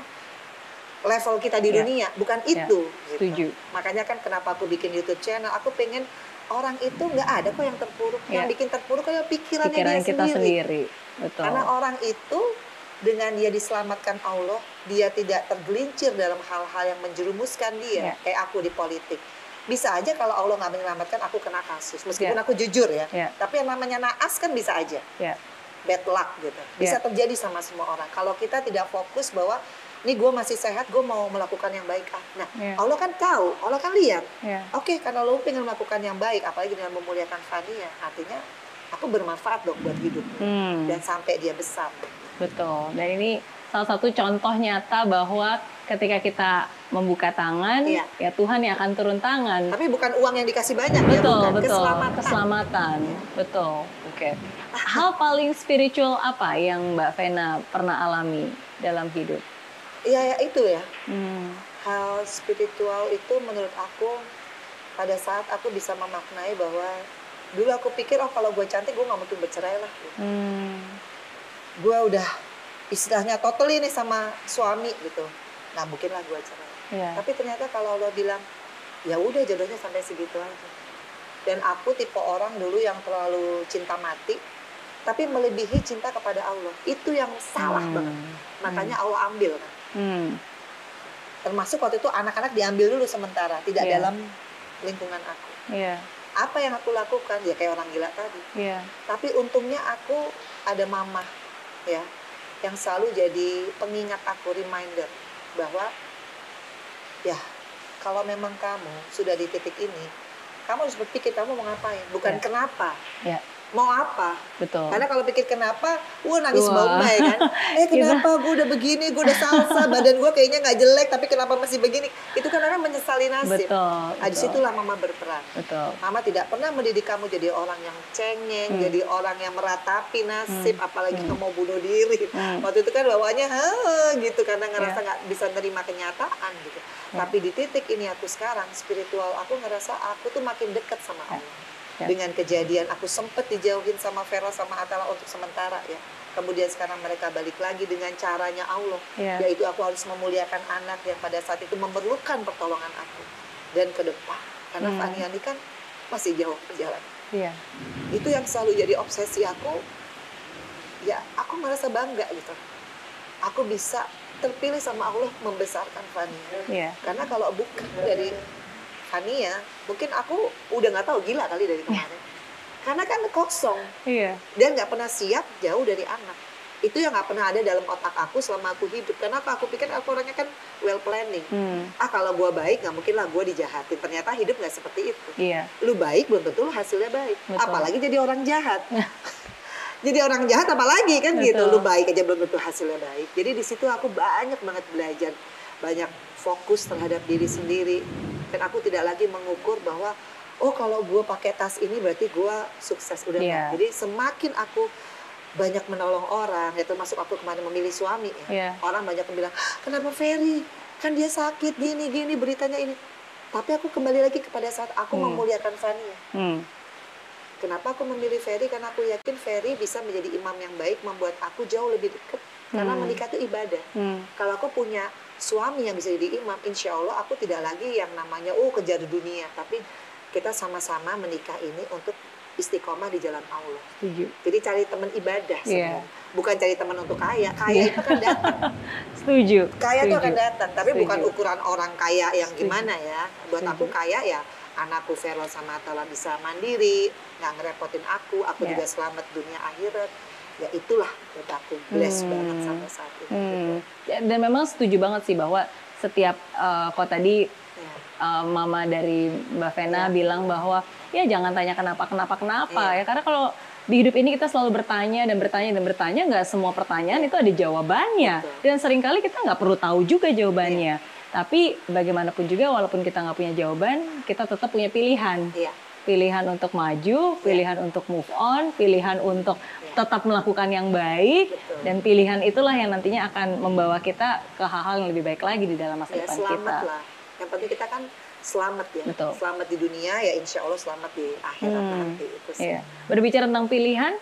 level kita di Iya. dunia, bukan Iya, itu. gitu. setuju. Makanya kan kenapa aku bikin YouTube channel, aku pengen orang itu nggak ada kok yang terpuruk. Yang Iya. bikin terpuruk kayak pikirannya Pikiran dia kita sendiri. sendiri. Betul. Karena orang itu dengan dia diselamatkan Allah, dia tidak tergelincir dalam hal-hal yang menjerumuskan dia. Iya. Kayak aku di politik. Bisa aja kalau Allah nggak menyelamatkan aku kena kasus, meskipun Iya. aku jujur ya. Iya. Tapi yang namanya naas kan bisa aja Ya. Bad luck gitu. Bisa Iya. terjadi sama semua orang. Kalau kita tidak fokus bahwa ini gue masih sehat, gue mau melakukan yang baik. ah. Nah, Iya. Allah kan tahu, Allah kan lihat. Ya. Oke, karena lo pengen melakukan yang baik, apalagi dengan memuliakan Fania, artinya aku bermanfaat dong buat hidup Hmm. dan sampai dia besar. Betul. Dan ini salah satu contoh nyata bahwa ketika kita membuka tangan, Iya. ya Tuhan yang akan turun tangan. Tapi bukan uang yang dikasih banyak ya, Betul, bukan betul. keselamatan. Keselamatan. Betul. Oke. Hal paling spiritual apa yang Mbak Vena pernah alami dalam hidup? Iya ya itu ya. Hmm. Hal spiritual itu menurut aku pada saat aku bisa memaknai bahwa dulu aku pikir oh kalau gue cantik gue nggak mungkin bercerai lah. Hmm. Gue udah istilahnya totally nih sama suami gitu. Nah mungkinlah gue cerai. Ya. Tapi ternyata kalau Allah bilang, ya udah jodohnya sampai segitu aja. Dan aku tipe orang dulu yang terlalu cinta mati, tapi melebihi cinta kepada Allah. Itu yang salah Hmm. banget. Makanya Allah ambil kan. Hmm. Termasuk waktu itu anak-anak diambil dulu sementara, tidak Iya. dalam lingkungan aku. Iya. Apa yang aku lakukan? Ya kayak orang gila tadi. Iya. Tapi untungnya aku ada mama ya yang selalu jadi pengingat aku reminder bahwa ya kalau memang kamu sudah di titik ini kamu harus berpikir kamu mau ngapain bukan Ya. kenapa Ya. Mau apa Betul. karena kalau pikir kenapa wah nangis Wah. bombay kan eh kenapa gue udah begini gue udah salsa badan gue kayaknya nggak jelek tapi kenapa masih begini itu kan orang menyesali nasib Betul. nah, di situlah mama berperan Betul. Mama tidak pernah mendidik kamu jadi orang yang cengeng, Hmm. jadi orang yang meratapi nasib, Hmm. apalagi Hmm. kamu mau bunuh diri. Hmm. Waktu itu kan bawaannya "Hah," gitu karena ngerasa Ya. nggak bisa nerima kenyataan gitu. Ya. Tapi di titik ini aku sekarang spiritual aku ngerasa aku tuh makin dekat sama Ya. Allah. Ya. Dengan kejadian aku sempet dijauhin sama Vera sama Atala untuk sementara ya. Kemudian sekarang mereka balik lagi dengan caranya Allah, Iya. yaitu aku harus memuliakan anak yang pada saat itu memerlukan pertolongan aku dan ke depan. Karena Hmm. Fania ini kan masih jauh perjalanan Iya. itu yang selalu jadi obsesi aku ya aku merasa bangga gitu aku bisa terpilih sama Allah membesarkan Fania Iya. karena kalau bukan dari Fania mungkin aku udah nggak tahu gila kali dari kemarin. Karena kan kosong. Iya. dan nggak pernah siap jauh dari anak. Itu yang nggak pernah ada dalam otak aku selama aku hidup. Karena apa aku pikir aku orangnya kan well planning. Hmm. ah kalau gua baik nggak mungkin lah gua dijahatin. Ternyata hidup nggak seperti itu. Iya. lu baik belum tentu lu hasilnya baik. Betul. apalagi jadi orang jahat. Jadi orang jahat apalagi kan gitu. Betul. lu baik aja belum tentu hasilnya baik. Jadi di situ aku banyak banget belajar. Banyak fokus terhadap diri sendiri dan aku tidak lagi mengukur bahwa oh kalau gue pakai tas ini berarti gue sukses udah nggak. jadi semakin aku banyak menolong orang ya termasuk aku kemarin memilih suami ya Iya. orang banyak yang bilang "Hah, kenapa Ferry kan dia sakit gini gini beritanya ini tapi aku kembali lagi kepada saat aku Hmm. memuliakan Fania Hmm. kenapa aku memilih Ferry karena aku yakin Ferry bisa menjadi imam yang baik membuat aku jauh lebih dekat karena Hmm. menikah itu ibadah Hmm. kalau aku punya suami yang bisa jadi imam, insya Allah aku tidak lagi yang namanya oh kejar dunia, tapi kita sama-sama menikah ini untuk istiqomah di jalan Allah. Setuju. Jadi cari teman ibadah sebenarnya. Bukan cari teman untuk kaya. Kaya Iya. itu kan datang. Setuju. Kaya itu akan datang, tapi Setuju. bukan ukuran orang kaya yang Setuju. gimana ya. Buat Setuju. aku kaya ya anakku Vero sama Atala bisa mandiri, nggak ngerepotin aku, aku Iya. juga selamat dunia akhirat. Ya itulah buat aku bless Hmm. banget sampai saat ini. gitu. Hmm. Ya, Dan memang setuju banget sih bahwa setiap eh, kok tadi Ya. eh, mama dari Mbak Vena Iya. bilang bahwa ya jangan tanya kenapa kenapa kenapa Iya. ya karena kalau di hidup ini kita selalu bertanya dan bertanya dan bertanya nggak semua pertanyaan itu ada jawabannya Betul. dan sering kali kita nggak perlu tahu juga jawabannya tapi bagaimanapun juga walaupun kita nggak punya jawaban kita tetap punya pilihan Iya. Pilihan untuk maju, pilihan untuk move on, pilihan untuk tetap melakukan yang baik, Betul. dan pilihan itulah yang nantinya akan membawa kita ke hal-hal yang lebih baik lagi di dalam masa ya depan selamat kita. lah yang penting kita kan selamat ya Betul. selamat di dunia ya insya Allah selamat di akhirat Hmm, nanti itu sih Iya. Berbicara tentang pilihan,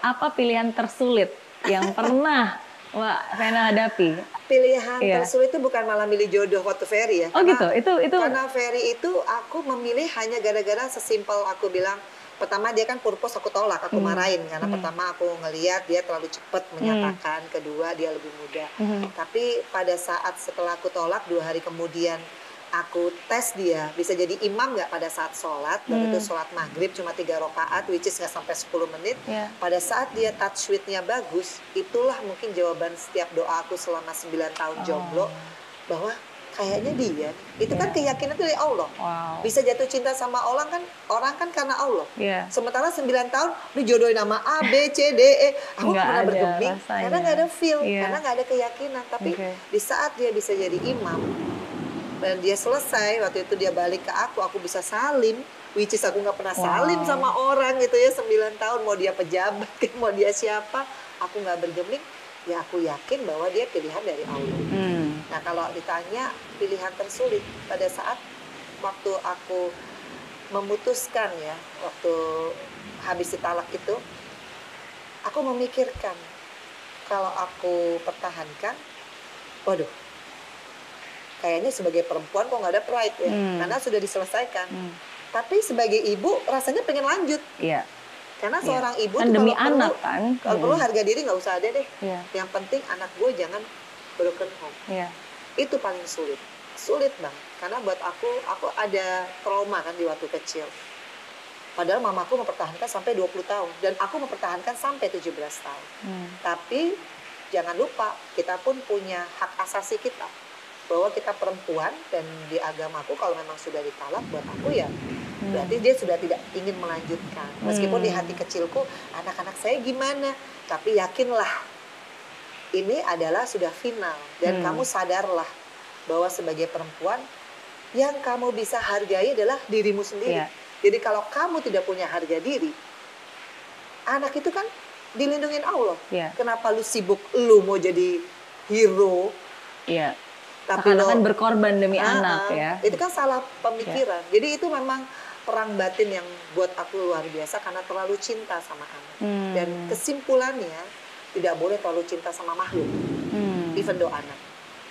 apa pilihan tersulit yang pernah Wak Vena hadapi? Pilihan Iya. tersulit itu bukan malah milih jodoh waktu Ferry ya Oh Karena- gitu, itu itu karena Ferry itu aku memilih hanya gara-gara sesimpel aku bilang pertama dia kan purpose aku tolak aku Hmm. marahin karena Hmm. pertama aku ngeliat dia terlalu cepat menyatakan kedua dia lebih muda Mhm. tapi pada saat setelah aku tolak dua hari kemudian aku tes dia bisa jadi imam nggak pada saat sholat Hmm. itu sholat maghrib cuma tiga rakaat which is nggak sampai 10 menit ya. pada saat dia touch with-nya bagus itulah mungkin jawaban setiap doa aku selama 9 tahun jomblo Oh. bahwa kayaknya dia itu kan Ya. keyakinan dari Allah Wow. bisa jatuh cinta sama orang kan orang kan karena Allah Iya. sementara 9 tahun dijodohin nama A B C D E aku nggak pernah bergeming rasanya. karena nggak ada feel Iya. karena nggak ada keyakinan tapi Oke. di saat dia bisa jadi imam dan dia selesai waktu itu dia balik ke aku aku bisa salim which is aku nggak pernah salim Wow. sama orang gitu ya 9 tahun mau dia pejabat mau dia siapa aku nggak bergeming ya aku yakin bahwa dia pilihan dari Allah Hmm. Nah kalau ditanya pilihan tersulit pada saat waktu aku memutuskan ya waktu habis ditalak itu aku memikirkan kalau aku pertahankan, waduh kayaknya sebagai perempuan kok nggak ada pride ya Hmm. karena sudah diselesaikan. Hmm. Tapi sebagai ibu rasanya pengen lanjut Iya. karena Iya. seorang ibu Kan demi kalau anak perlu, kan. kalau perlu harga diri nggak usah ada deh. Iya. Yang penting anak gue jangan broken home. Iya. itu paling sulit sulit bang karena buat aku aku ada trauma kan di waktu kecil padahal mamaku mempertahankan sampai 20 tahun dan aku mempertahankan sampai 17 tahun Hmm. tapi jangan lupa kita pun punya hak asasi kita bahwa kita perempuan dan di agamaku kalau memang sudah ditalak buat aku ya Hmm. berarti dia sudah tidak ingin melanjutkan meskipun di Hmm. hati kecilku anak-anak saya gimana tapi yakinlah ini adalah sudah final dan Hmm. kamu sadarlah bahwa sebagai perempuan yang kamu bisa hargai adalah dirimu sendiri Iya. jadi kalau kamu tidak punya harga diri anak itu kan dilindungin Allah Iya. kenapa lu sibuk lu mau jadi hero Iya. Tapi lo Seakan-akan berkorban demi Ah, anak ah. ya. Itu kan salah pemikiran. Jadi itu memang perang batin yang buat aku luar biasa karena terlalu cinta sama anak. Hmm. Dan kesimpulannya tidak boleh terlalu cinta sama makhluk, Hmm. even though anak.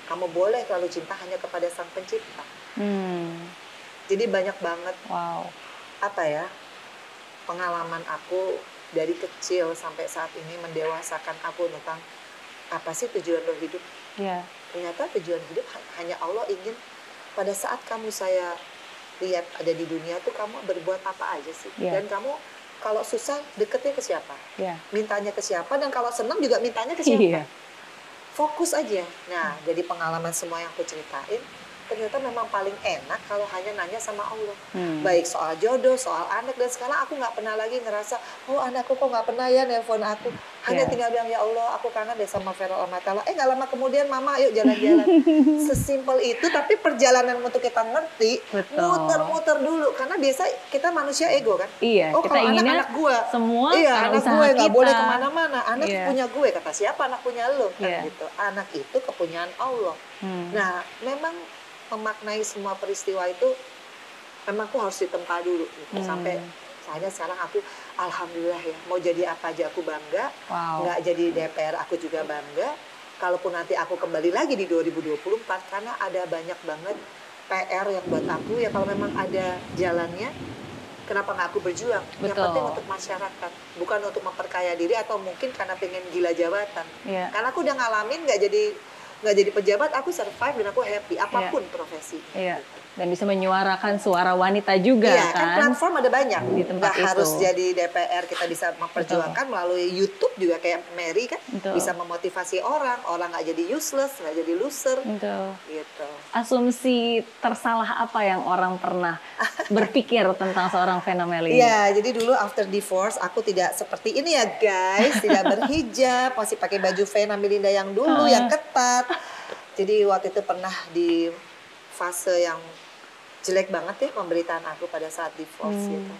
Kamu boleh terlalu cinta hanya kepada sang pencipta. Hmm. Jadi banyak banget Wow. apa ya pengalaman aku dari kecil sampai saat ini mendewasakan aku tentang apa sih tujuan lo hidup Iya. Ternyata tujuan hidup ha- hanya Allah ingin pada saat kamu saya lihat ada di dunia tuh kamu berbuat apa aja sih Iya. dan kamu kalau susah deketnya ke siapa Iya. mintanya ke siapa dan kalau senang juga mintanya ke siapa Iya. fokus aja nah jadi pengalaman semua yang aku ceritain ternyata memang paling enak kalau hanya nanya sama Allah Hmm. baik soal jodoh soal anak dan sekarang aku nggak pernah lagi ngerasa oh anakku kok nggak pernah ya nelpon aku Hanya Iya. tinggal bilang ya Allah, aku kangen deh sama Vero Amatala. Eh nggak lama kemudian Mama, ayo jalan-jalan. Sesimpel itu, tapi perjalanan untuk kita ngerti, muter-muter dulu. Karena biasa kita manusia ego kan. Iya, oh kita kalau anak anak gua, semua iya anak gue nggak boleh ke mana-mana. Anak Iya. punya gue kata siapa anak punya lo kan Iya. gitu. Anak itu kepunyaan Allah. Hmm. Nah, memang memaknai semua peristiwa itu memang aku harus ditempa dulu gitu. Hmm. sampai saya sekarang aku alhamdulillah ya mau jadi apa aja aku bangga Wow. nggak jadi DPR aku juga bangga kalaupun nanti aku kembali lagi di 2024 karena ada banyak banget PR yang buat aku ya kalau memang ada jalannya kenapa nggak aku berjuang yang Betul. penting untuk masyarakat bukan untuk memperkaya diri atau mungkin karena pengen gila jabatan Iya. karena aku udah ngalamin nggak jadi nggak jadi pejabat aku survive dan aku happy apa pun profesi Iya. Dan bisa menyuarakan suara wanita juga Iya, kan kan. platform ada banyak. Di tempat Nggak harus itu. jadi DPR, kita bisa memperjuangkan melalui YouTube juga kayak Mary kan, Betul. bisa memotivasi orang, orang nggak jadi useless, nggak jadi loser, Betul. gitu. Asumsi tersalah apa yang orang pernah berpikir tentang seorang Fenomeli? Iya, jadi dulu after divorce aku tidak seperti ini ya guys, tidak berhijab, masih pakai baju Vena Melinda yang dulu yang ketat. Jadi waktu itu pernah di fase yang jelek banget ya pemberitaan aku pada saat divorce Hmm. gitu.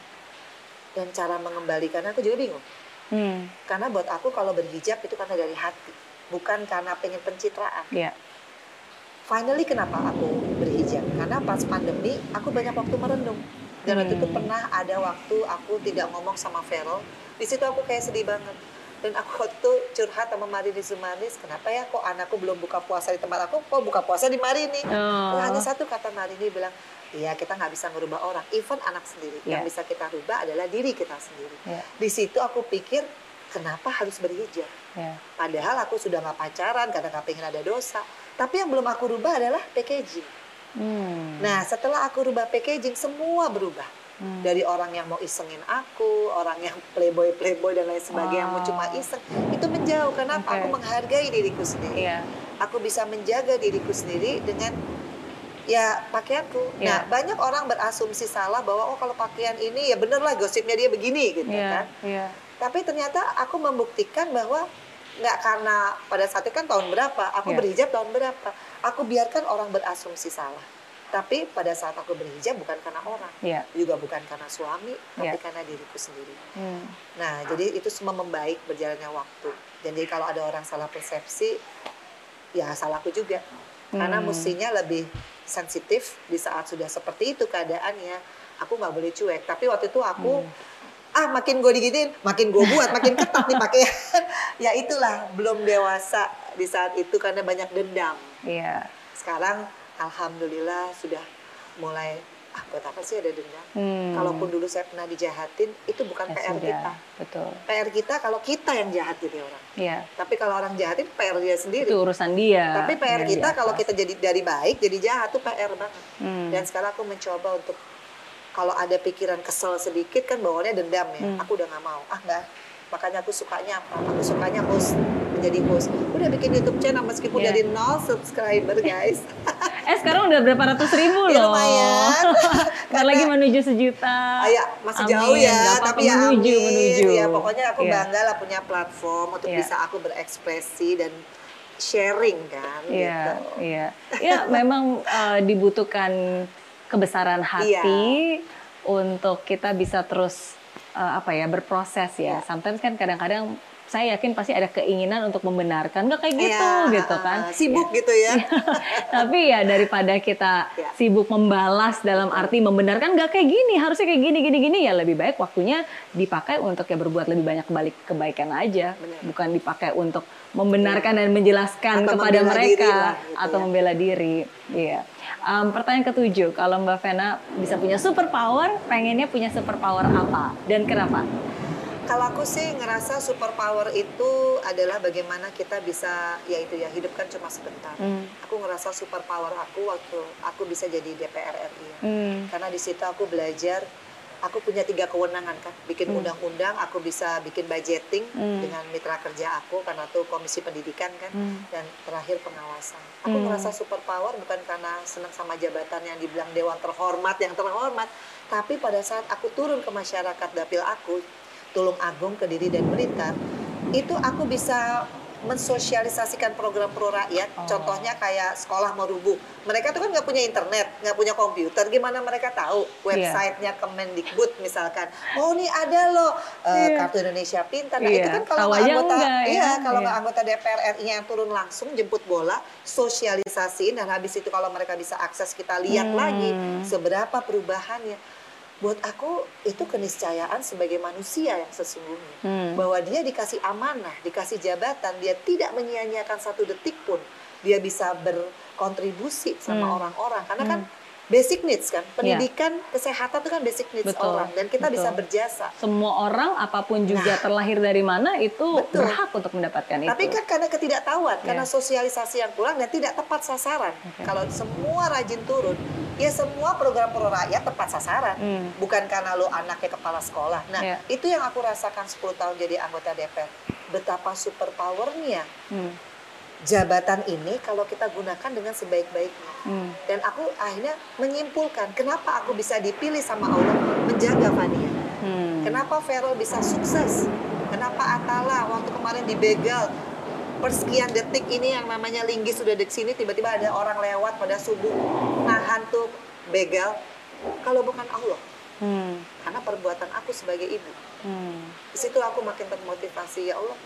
Dan cara mengembalikannya aku juga bingung. Hmm. Karena buat aku kalau berhijab itu karena dari hati, bukan karena pengen pencitraan. Iya. Finally kenapa aku berhijab? Karena pas pandemi aku banyak waktu merenung. Dan waktu itu Hmm. pernah ada waktu aku tidak ngomong sama Vero. Di situ aku kayak sedih banget. Dan aku waktu curhat sama Marini Zumanis, kenapa ya kok anakku belum buka puasa di tempat aku, kok buka puasa di Marini? Oh. Hanya satu kata Marini bilang, iya kita nggak bisa merubah orang, even anak sendiri. Iya. Yang bisa kita rubah adalah diri kita sendiri. Iya. Di situ aku pikir, kenapa harus berhijab? Iya. Padahal aku sudah nggak pacaran karena nggak pengen ada dosa. Tapi yang belum aku rubah adalah packaging. Hmm. Nah setelah aku rubah packaging semua berubah. Hmm. Dari orang yang mau isengin aku, orang yang playboy playboy dan lain sebagainya yang mau Oh. cuma iseng, itu menjauh. Kenapa? Oke. Aku menghargai diriku sendiri. Iya. Aku bisa menjaga diriku sendiri dengan ya pakaianku. Iya. Nah banyak orang berasumsi salah bahwa oh kalau pakaian ini ya bener lah gosipnya dia begini gitu Iya. kan. Iya. Tapi ternyata aku membuktikan bahwa nggak karena pada saat itu kan tahun berapa, aku Iya. berhijab tahun berapa, aku biarkan orang berasumsi salah. Tapi pada saat aku berhijab bukan karena orang, Iya. juga bukan karena suami, tapi Iya. karena diriku sendiri. Hmm. Nah, jadi itu semua membaik berjalannya waktu. Jadi kalau ada orang salah persepsi, ya salahku juga. Karena Hmm. mestinya lebih sensitif di saat sudah seperti itu keadaannya. Aku nggak boleh cuek. Tapi waktu itu aku Hmm. ah makin gue diginin, makin gue buat, makin ketat nih pakaian. ya itulah belum dewasa di saat itu karena banyak dendam. Iya. Sekarang alhamdulillah sudah mulai ah buat apa sih ada dendam? Hmm. Kalaupun dulu saya pernah dijahatin, itu bukan Ya PR sudah. kita. Betul. PR kita kalau kita yang jahat jadi orang. Iya. Tapi kalau orang jahatin PR dia sendiri. Itu urusan dia. Tapi PR kita kalau kita jadi dari baik jadi jahat tuh PR banget. Hmm. Dan sekarang aku mencoba untuk kalau ada pikiran kesel sedikit kan bawaannya dendam ya. Hmm. Aku udah nggak mau. Ah nggak. Makanya aku sukanya apa? Aku sukanya host menjadi host. Udah bikin YouTube channel meskipun Iya. dari nol subscriber guys. Eh sekarang udah berapa ratus ribu Ya, loh. lumayan. Bentar lagi menuju sejuta. Ya, masih Amin. jauh ya, apa-apa, tapi ya menuju, amin. menuju. Ya, pokoknya aku Iya. bangga lah punya platform untuk Iya. bisa aku berekspresi dan sharing kan Iya, gitu. iya. Ya, memang eh, dibutuhkan kebesaran hati untuk kita bisa terus eh, apa ya berproses ya. Iya. Sometimes kan kadang-kadang saya yakin pasti ada keinginan untuk membenarkan nggak kayak gitu Iya, gitu kan. ah, Sibuk gitu ya. Tapi ya daripada kita Ya. sibuk membalas dalam arti membenarkan nggak kayak gini, harusnya kayak gini gini gini ya lebih baik waktunya dipakai untuk ya berbuat lebih banyak kebalik kebaikan aja, Benar. bukan dipakai untuk membenarkan dan menjelaskan Atau kepada mereka lah, gitu atau ya. membela diri. Iya. Em, pertanyaan ketujuh, kalau Mbak Vena bisa punya super power, pengennya punya super power apa dan kenapa? Kalau aku sih ngerasa superpower itu adalah bagaimana kita bisa ya itu ya hidup kan cuma sebentar. Hmm. Aku ngerasa superpower aku waktu aku bisa jadi DPR RI. ya. Hmm. Karena di situ aku belajar aku punya tiga kewenangan kan, bikin Hmm. undang-undang, aku bisa bikin budgeting Hmm. dengan mitra kerja aku karena tuh komisi pendidikan kan, Hmm. dan terakhir pengawasan. Aku Hmm. ngerasa superpower bukan karena senang sama jabatan yang dibilang dewan terhormat yang terhormat, tapi pada saat aku turun ke masyarakat dapil aku, Tulung Agung, Kediri dan Blitar, itu aku bisa mensosialisasikan program pro rakyat. Oh. Contohnya kayak sekolah merubuh. Mereka tuh kan nggak punya internet, nggak punya komputer. Gimana mereka tahu Iya. websitenya Kemendikbud misalkan? Oh ini ada loh eh, Iya. kartu Indonesia Pintar. Nah Iya. itu kan kalau nggak anggota, enggak, ya. iya kalau Iya. nggak anggota DPR RI yang turun langsung jemput bola, sosialisasiin dan habis itu kalau mereka bisa akses kita lihat Hmm. lagi seberapa perubahannya. Buat aku itu keniscayaan sebagai manusia yang sesungguhnya Hmm. bahwa dia dikasih amanah, dikasih jabatan, dia tidak menyia-nyiakan satu detik pun. Dia bisa berkontribusi sama Hmm. orang-orang karena kan basic needs kan. Iya. Pendidikan, kesehatan itu kan basic needs Betul, orang dan kita bisa betul. berjasa. Semua orang apa pun juga Nah. terlahir dari mana itu Betul. berhak untuk mendapatkan itu. Tapi kan karena ketidaktahuan, Iya. karena sosialisasi yang kurang dan tidak tepat sasaran. Oke. Kalau semua rajin turun, ya semua program pro rakyat tepat sasaran. Hmm. Bukan karena lo anaknya kepala sekolah. Nah, Iya. itu yang aku rasakan 10 tahun jadi anggota DPR. Betapa super powernya Hmm. Jabatan ini kalau kita gunakan dengan sebaik-baiknya. Hmm. Dan aku akhirnya menyimpulkan kenapa aku bisa dipilih sama Allah menjaga Fania. Hmm. Kenapa Vero bisa sukses? Kenapa Atala waktu kemarin dibegal persekian detik ini yang namanya linggis sudah di sini tiba-tiba ada orang lewat pada subuh nahan tuh begal kalau bukan Allah Hmm. karena perbuatan aku sebagai ibu Hmm. di situ aku makin termotivasi ya Allah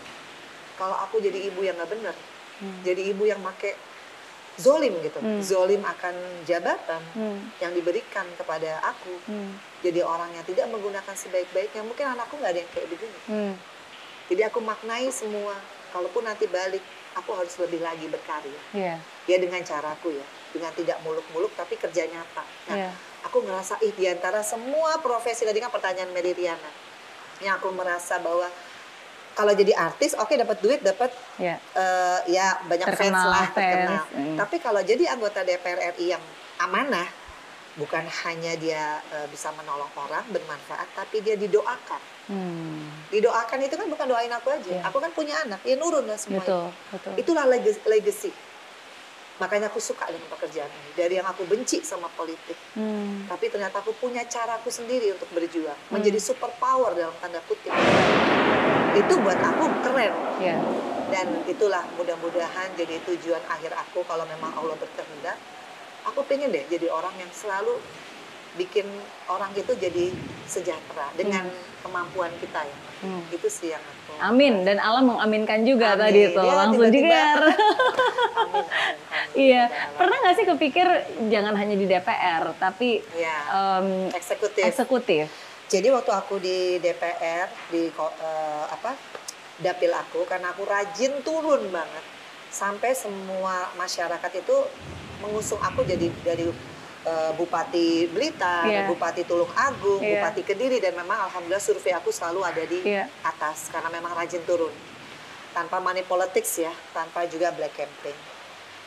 kalau aku jadi ibu yang nggak benar Hmm. jadi ibu yang make zolim gitu Hmm. zolim akan jabatan Hmm. yang diberikan kepada aku Hmm. jadi orang yang tidak menggunakan sebaik-baiknya mungkin anakku nggak ada yang kayak begini Hmm. jadi aku maknai semua kalaupun nanti balik aku harus lebih lagi berkarya Iya. ya dengan caraku ya dengan tidak muluk-muluk tapi kerja nyata nah Iya. aku ngerasa ih di antara semua profesi tadi kan pertanyaan Riana yang aku merasa bahwa kalau jadi artis oke dapat duit dapat Iya. eh, ya banyak fans Terkenal, lah fans. terkenal Hmm. tapi kalau jadi anggota DPR RI yang amanah bukan hanya dia eh, bisa menolong orang bermanfaat tapi dia didoakan Hmm. didoakan itu kan bukan doain aku aja Iya. aku kan punya anak ya nurun lah semuanya Betul, betul. itulah leg- legacy makanya aku suka dengan pekerjaan ini dari yang aku benci sama politik Hmm. tapi ternyata aku punya caraku sendiri untuk berjuang Hmm. menjadi super power dalam tanda kutip itu buat aku keren. Iya. dan itulah mudah-mudahan jadi tujuan akhir aku kalau memang Allah berkehendak aku pengen deh jadi orang yang selalu bikin orang itu jadi sejahtera dengan kemampuan kita ya. Hmm. itu sih yang aku Amin. dan Allah mengaminkan juga Amin. tadi tuh. Ya, langsung amin. Iya, pernah nggak sih kepikir jangan hanya di DPR tapi ya em, eksekutif. eksekutif? Jadi waktu aku di DPR di eh, apa dapil aku karena aku rajin turun banget sampai semua masyarakat itu mengusung aku jadi dari eh, Bupati Blitar, Iya. Bupati Tulung Agung, Iya. Bupati Kediri dan memang alhamdulillah survei aku selalu ada di Iya. atas karena memang rajin turun tanpa money politics ya, tanpa juga black campaign.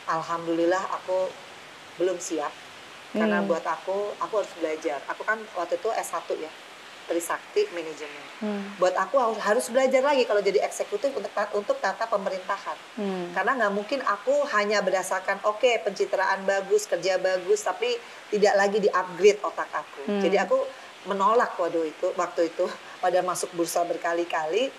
Alhamdulillah aku belum siap karena Hmm. buat aku aku harus belajar. Aku kan waktu itu S1 ya, Trisakti manajemen. Hmm. Buat aku harus belajar lagi kalau jadi eksekutif untuk untuk tata pemerintahan. Hmm. Karena nggak mungkin aku hanya berdasarkan oke pencitraan bagus, kerja bagus, tapi tidak lagi di-upgrade otak aku. Hmm. Jadi aku menolak waktu itu, waktu itu pada masuk bursa berkali-kali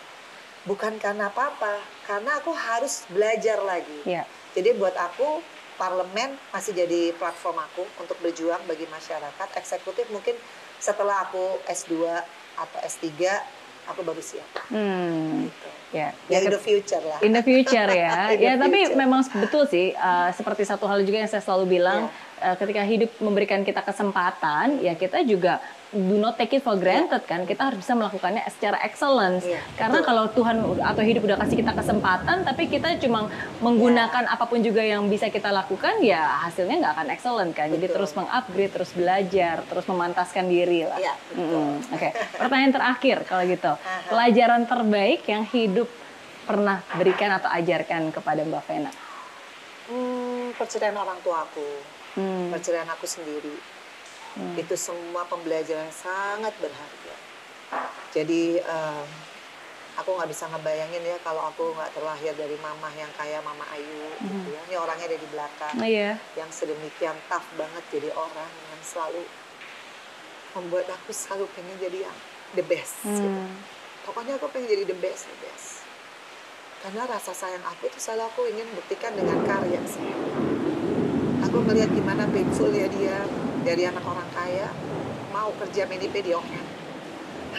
bukan karena apa-apa, karena aku harus belajar lagi. Iya. Jadi buat aku parlemen masih jadi platform aku untuk berjuang bagi masyarakat. Eksekutif mungkin setelah aku S2 atau S3 aku baru siap. Hmm. Gitu. Ya. Ya, Ya, in the future lah. in the future ya. In the ya tapi future. memang betul sih uh, seperti satu hal juga yang saya selalu bilang uh, ketika hidup memberikan kita kesempatan ya kita juga do not take it for granted kan. Kita harus bisa melakukannya secara excellence. Iya, Karena betul. kalau Tuhan atau hidup udah kasih kita kesempatan tapi kita cuma menggunakan apa pun juga yang bisa kita lakukan ya hasilnya nggak akan excellent kan. Jadi Betul. terus mengupgrade, terus belajar, terus memantaskan diri lah. Iya, betul. Mm, Oke, pertanyaan terakhir kalau gitu. Pelajaran terbaik yang hidup pernah berikan atau ajarkan kepada Mbak Vena? Hmm, perceraian orang tua aku, Hmm. perceraian aku sendiri. Hmm. Itu semua pembelajaran yang sangat berharga. Jadi em, aku nggak bisa ngebayangin ya kalau aku nggak terlahir dari mama yang kayak Mama Ayu gitu ya. Ini orangnya ada di belakang. Oh iya. yang sedemikian tough banget jadi orang yang selalu membuat aku selalu pengen jadi yang the best gitu. Hmm. pokoknya aku pengen jadi the best the best Karena rasa sayang aku itu selalu aku ingin buktikan dengan karya sih. Aku melihat gimana painful ya dia dari anak orang kaya mau kerja menipe di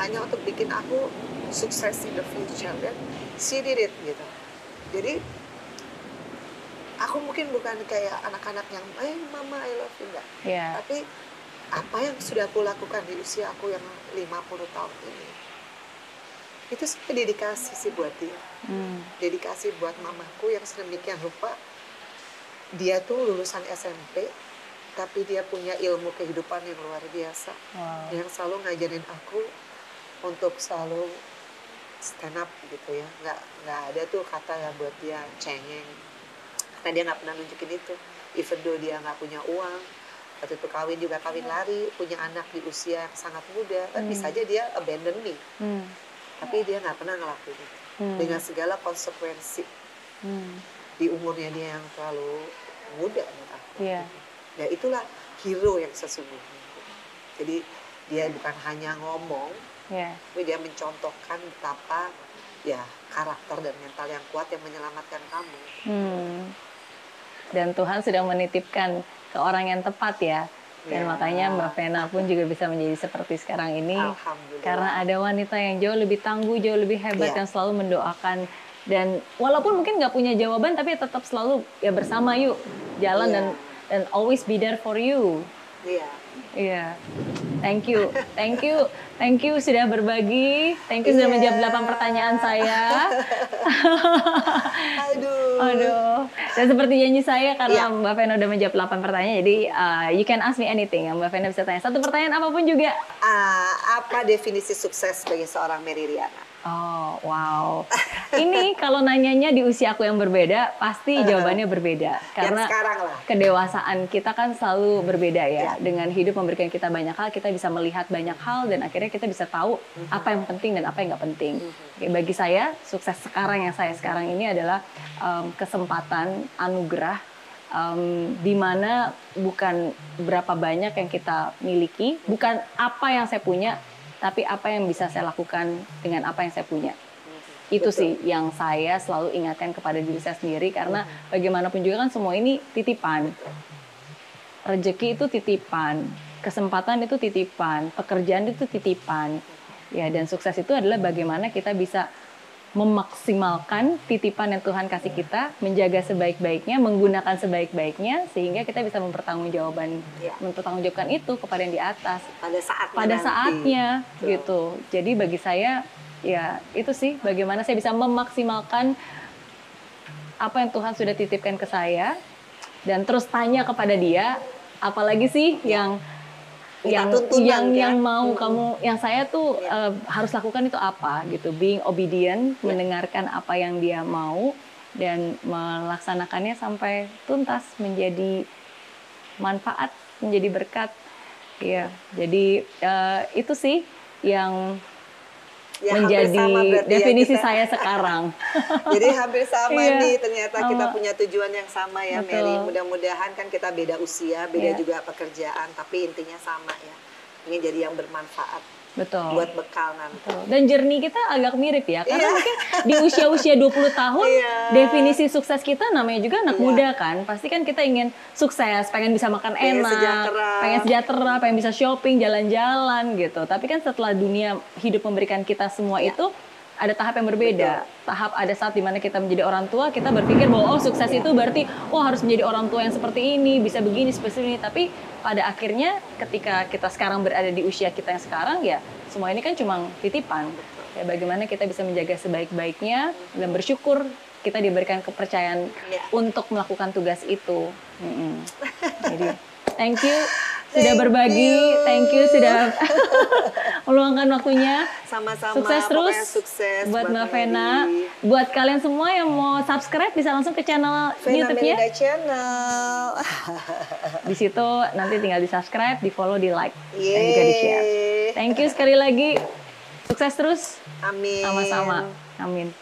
hanya untuk bikin aku sukses in the future dan she did it gitu. Jadi aku mungkin bukan kayak anak-anak yang eh mama I love you enggak. Iya. Tapi apa yang sudah aku lakukan di usia aku yang 50 tahun ini itu sebenarnya dedikasi sih buat dia Hmm. dedikasi buat mamaku yang sedemikian rupa dia tuh lulusan SMP tapi dia punya ilmu kehidupan yang luar biasa Wow. yang selalu ngajarin aku untuk selalu stand up gitu ya nggak nggak ada tuh kata ya buat dia cengeng karena dia nggak pernah nunjukin itu even though dia nggak punya uang waktu itu kawin juga kawin lari punya anak di usia yang sangat muda kan Hmm. bisa aja dia abandon me Hmm. tapi dia nggak pernah ngelakuin itu Hmm. dengan segala konsekuensi Hmm. di umurnya dia yang terlalu muda menurut aku. Iya. Ya itulah hero yang sesungguhnya. Jadi dia bukan hanya ngomong, Iya. tapi dia mencontohkan betapa ya karakter dan mental yang kuat yang menyelamatkan kamu. Hmm. Dan Tuhan sudah menitipkan ke orang yang tepat ya. Dan Ya. makanya Mbak Vena pun juga bisa menjadi seperti sekarang ini. Alhamdulillah. Karena ada wanita yang jauh lebih tangguh, jauh lebih hebat Iya. yang selalu mendoakan dan walaupun mungkin nggak punya jawaban tapi tetap selalu ya bersama yuk jalan Iya. dan dan always be there for you. Iya. Iya. Thank you. Thank you. Thank you sudah berbagi. Thank you sudah Iya. menjawab 8 pertanyaan saya. Aduh. Aduh. Dan seperti janji saya karena Iya. Mbak Vena udah menjawab 8 pertanyaan, jadi uh, you can ask me anything. Mbak Vena bisa tanya satu pertanyaan apa pun juga. Ah, apa definisi sukses bagi seorang Mary Riana? Oh, wow. Ini kalau nanyanya di usia aku yang berbeda, pasti jawabannya berbeda. Karena yang sekarang lah. kedewasaan kita kan selalu berbeda ya. Ya. Dengan hidup memberikan kita banyak hal, kita bisa melihat banyak hal dan akhirnya kita bisa tahu apa yang penting dan apa yang nggak penting. Oke, bagi saya, sukses sekarang yang saya sekarang ini adalah um, kesempatan, anugerah, um, di mana bukan berapa banyak yang kita miliki, bukan apa yang saya punya, tapi apa yang bisa saya lakukan dengan apa yang saya punya? Itu Betul. sih yang saya selalu ingatkan kepada diri saya sendiri karena bagaimanapun juga kan semua ini titipan. Rezeki itu titipan kesempatan itu titipan pekerjaan itu titipan. Ya dan sukses itu adalah bagaimana kita bisa memaksimalkan titipan yang Tuhan kasih kita menjaga sebaik-baiknya menggunakan sebaik-baiknya sehingga kita bisa mempertanggungjawaban Ya. mempertanggungjawabkan itu kepada yang di atas Pada saatnya pada nanti. saatnya Betul. gitu. Jadi bagi saya ya itu sih bagaimana saya bisa memaksimalkan apa yang Tuhan sudah titipkan ke saya dan terus tanya kepada dia apalagi sih yang Minta yang tuntunan, yang kan? yang mau Mm-mm. kamu yang saya tuh Ya. eh, harus lakukan itu apa gitu being obedient Ya. mendengarkan apa yang dia mau dan melaksanakannya sampai tuntas menjadi manfaat menjadi berkat ya jadi eh, itu sih yang Ya, menjadi ya definisi kita. saya sekarang Jadi hampir sama Iya, nih ternyata kita sama. punya tujuan yang sama ya Betul. Mary. Mudah-mudahan kan kita beda usia, beda Iya. juga pekerjaan, tapi intinya sama ya. Ingin jadi yang bermanfaat betul buat bekal nanti. Betul. Dan journey kita agak mirip ya, karena Iya. mungkin di usia-usia 20 tahun, Iya. definisi sukses kita namanya juga anak Iya. muda kan. Pasti kan kita ingin sukses, pengen bisa makan Pengen enak, sejahtera. pengen sejahtera, pengen bisa shopping, jalan-jalan gitu. Tapi kan setelah dunia hidup memberikan kita semua Iya. itu, ada tahap yang berbeda. Tahap ada saat di mana kita menjadi orang tua, kita berpikir bahwa oh sukses Iya. itu berarti oh harus menjadi orang tua yang seperti ini, bisa begini, seperti ini. Tapi pada akhirnya ketika kita sekarang berada di usia kita yang sekarang ya semua ini kan cuma titipan. Ya bagaimana kita bisa menjaga sebaik-baiknya dan bersyukur kita diberikan kepercayaan Iya. untuk melakukan tugas itu. Mm-mm. Jadi thank you sudah berbagi, you. thank you sudah meluangkan waktunya. Sama-sama. Sukses terus sukses buat Mbak. Vena. Buat kalian semua yang mau subscribe bisa langsung ke channel YouTube-nya. Channel. Di situ nanti tinggal di subscribe, di follow, di like, dan Yeay. juga di share. Thank you sekali lagi. Sukses terus Amin. sama-sama. Amin.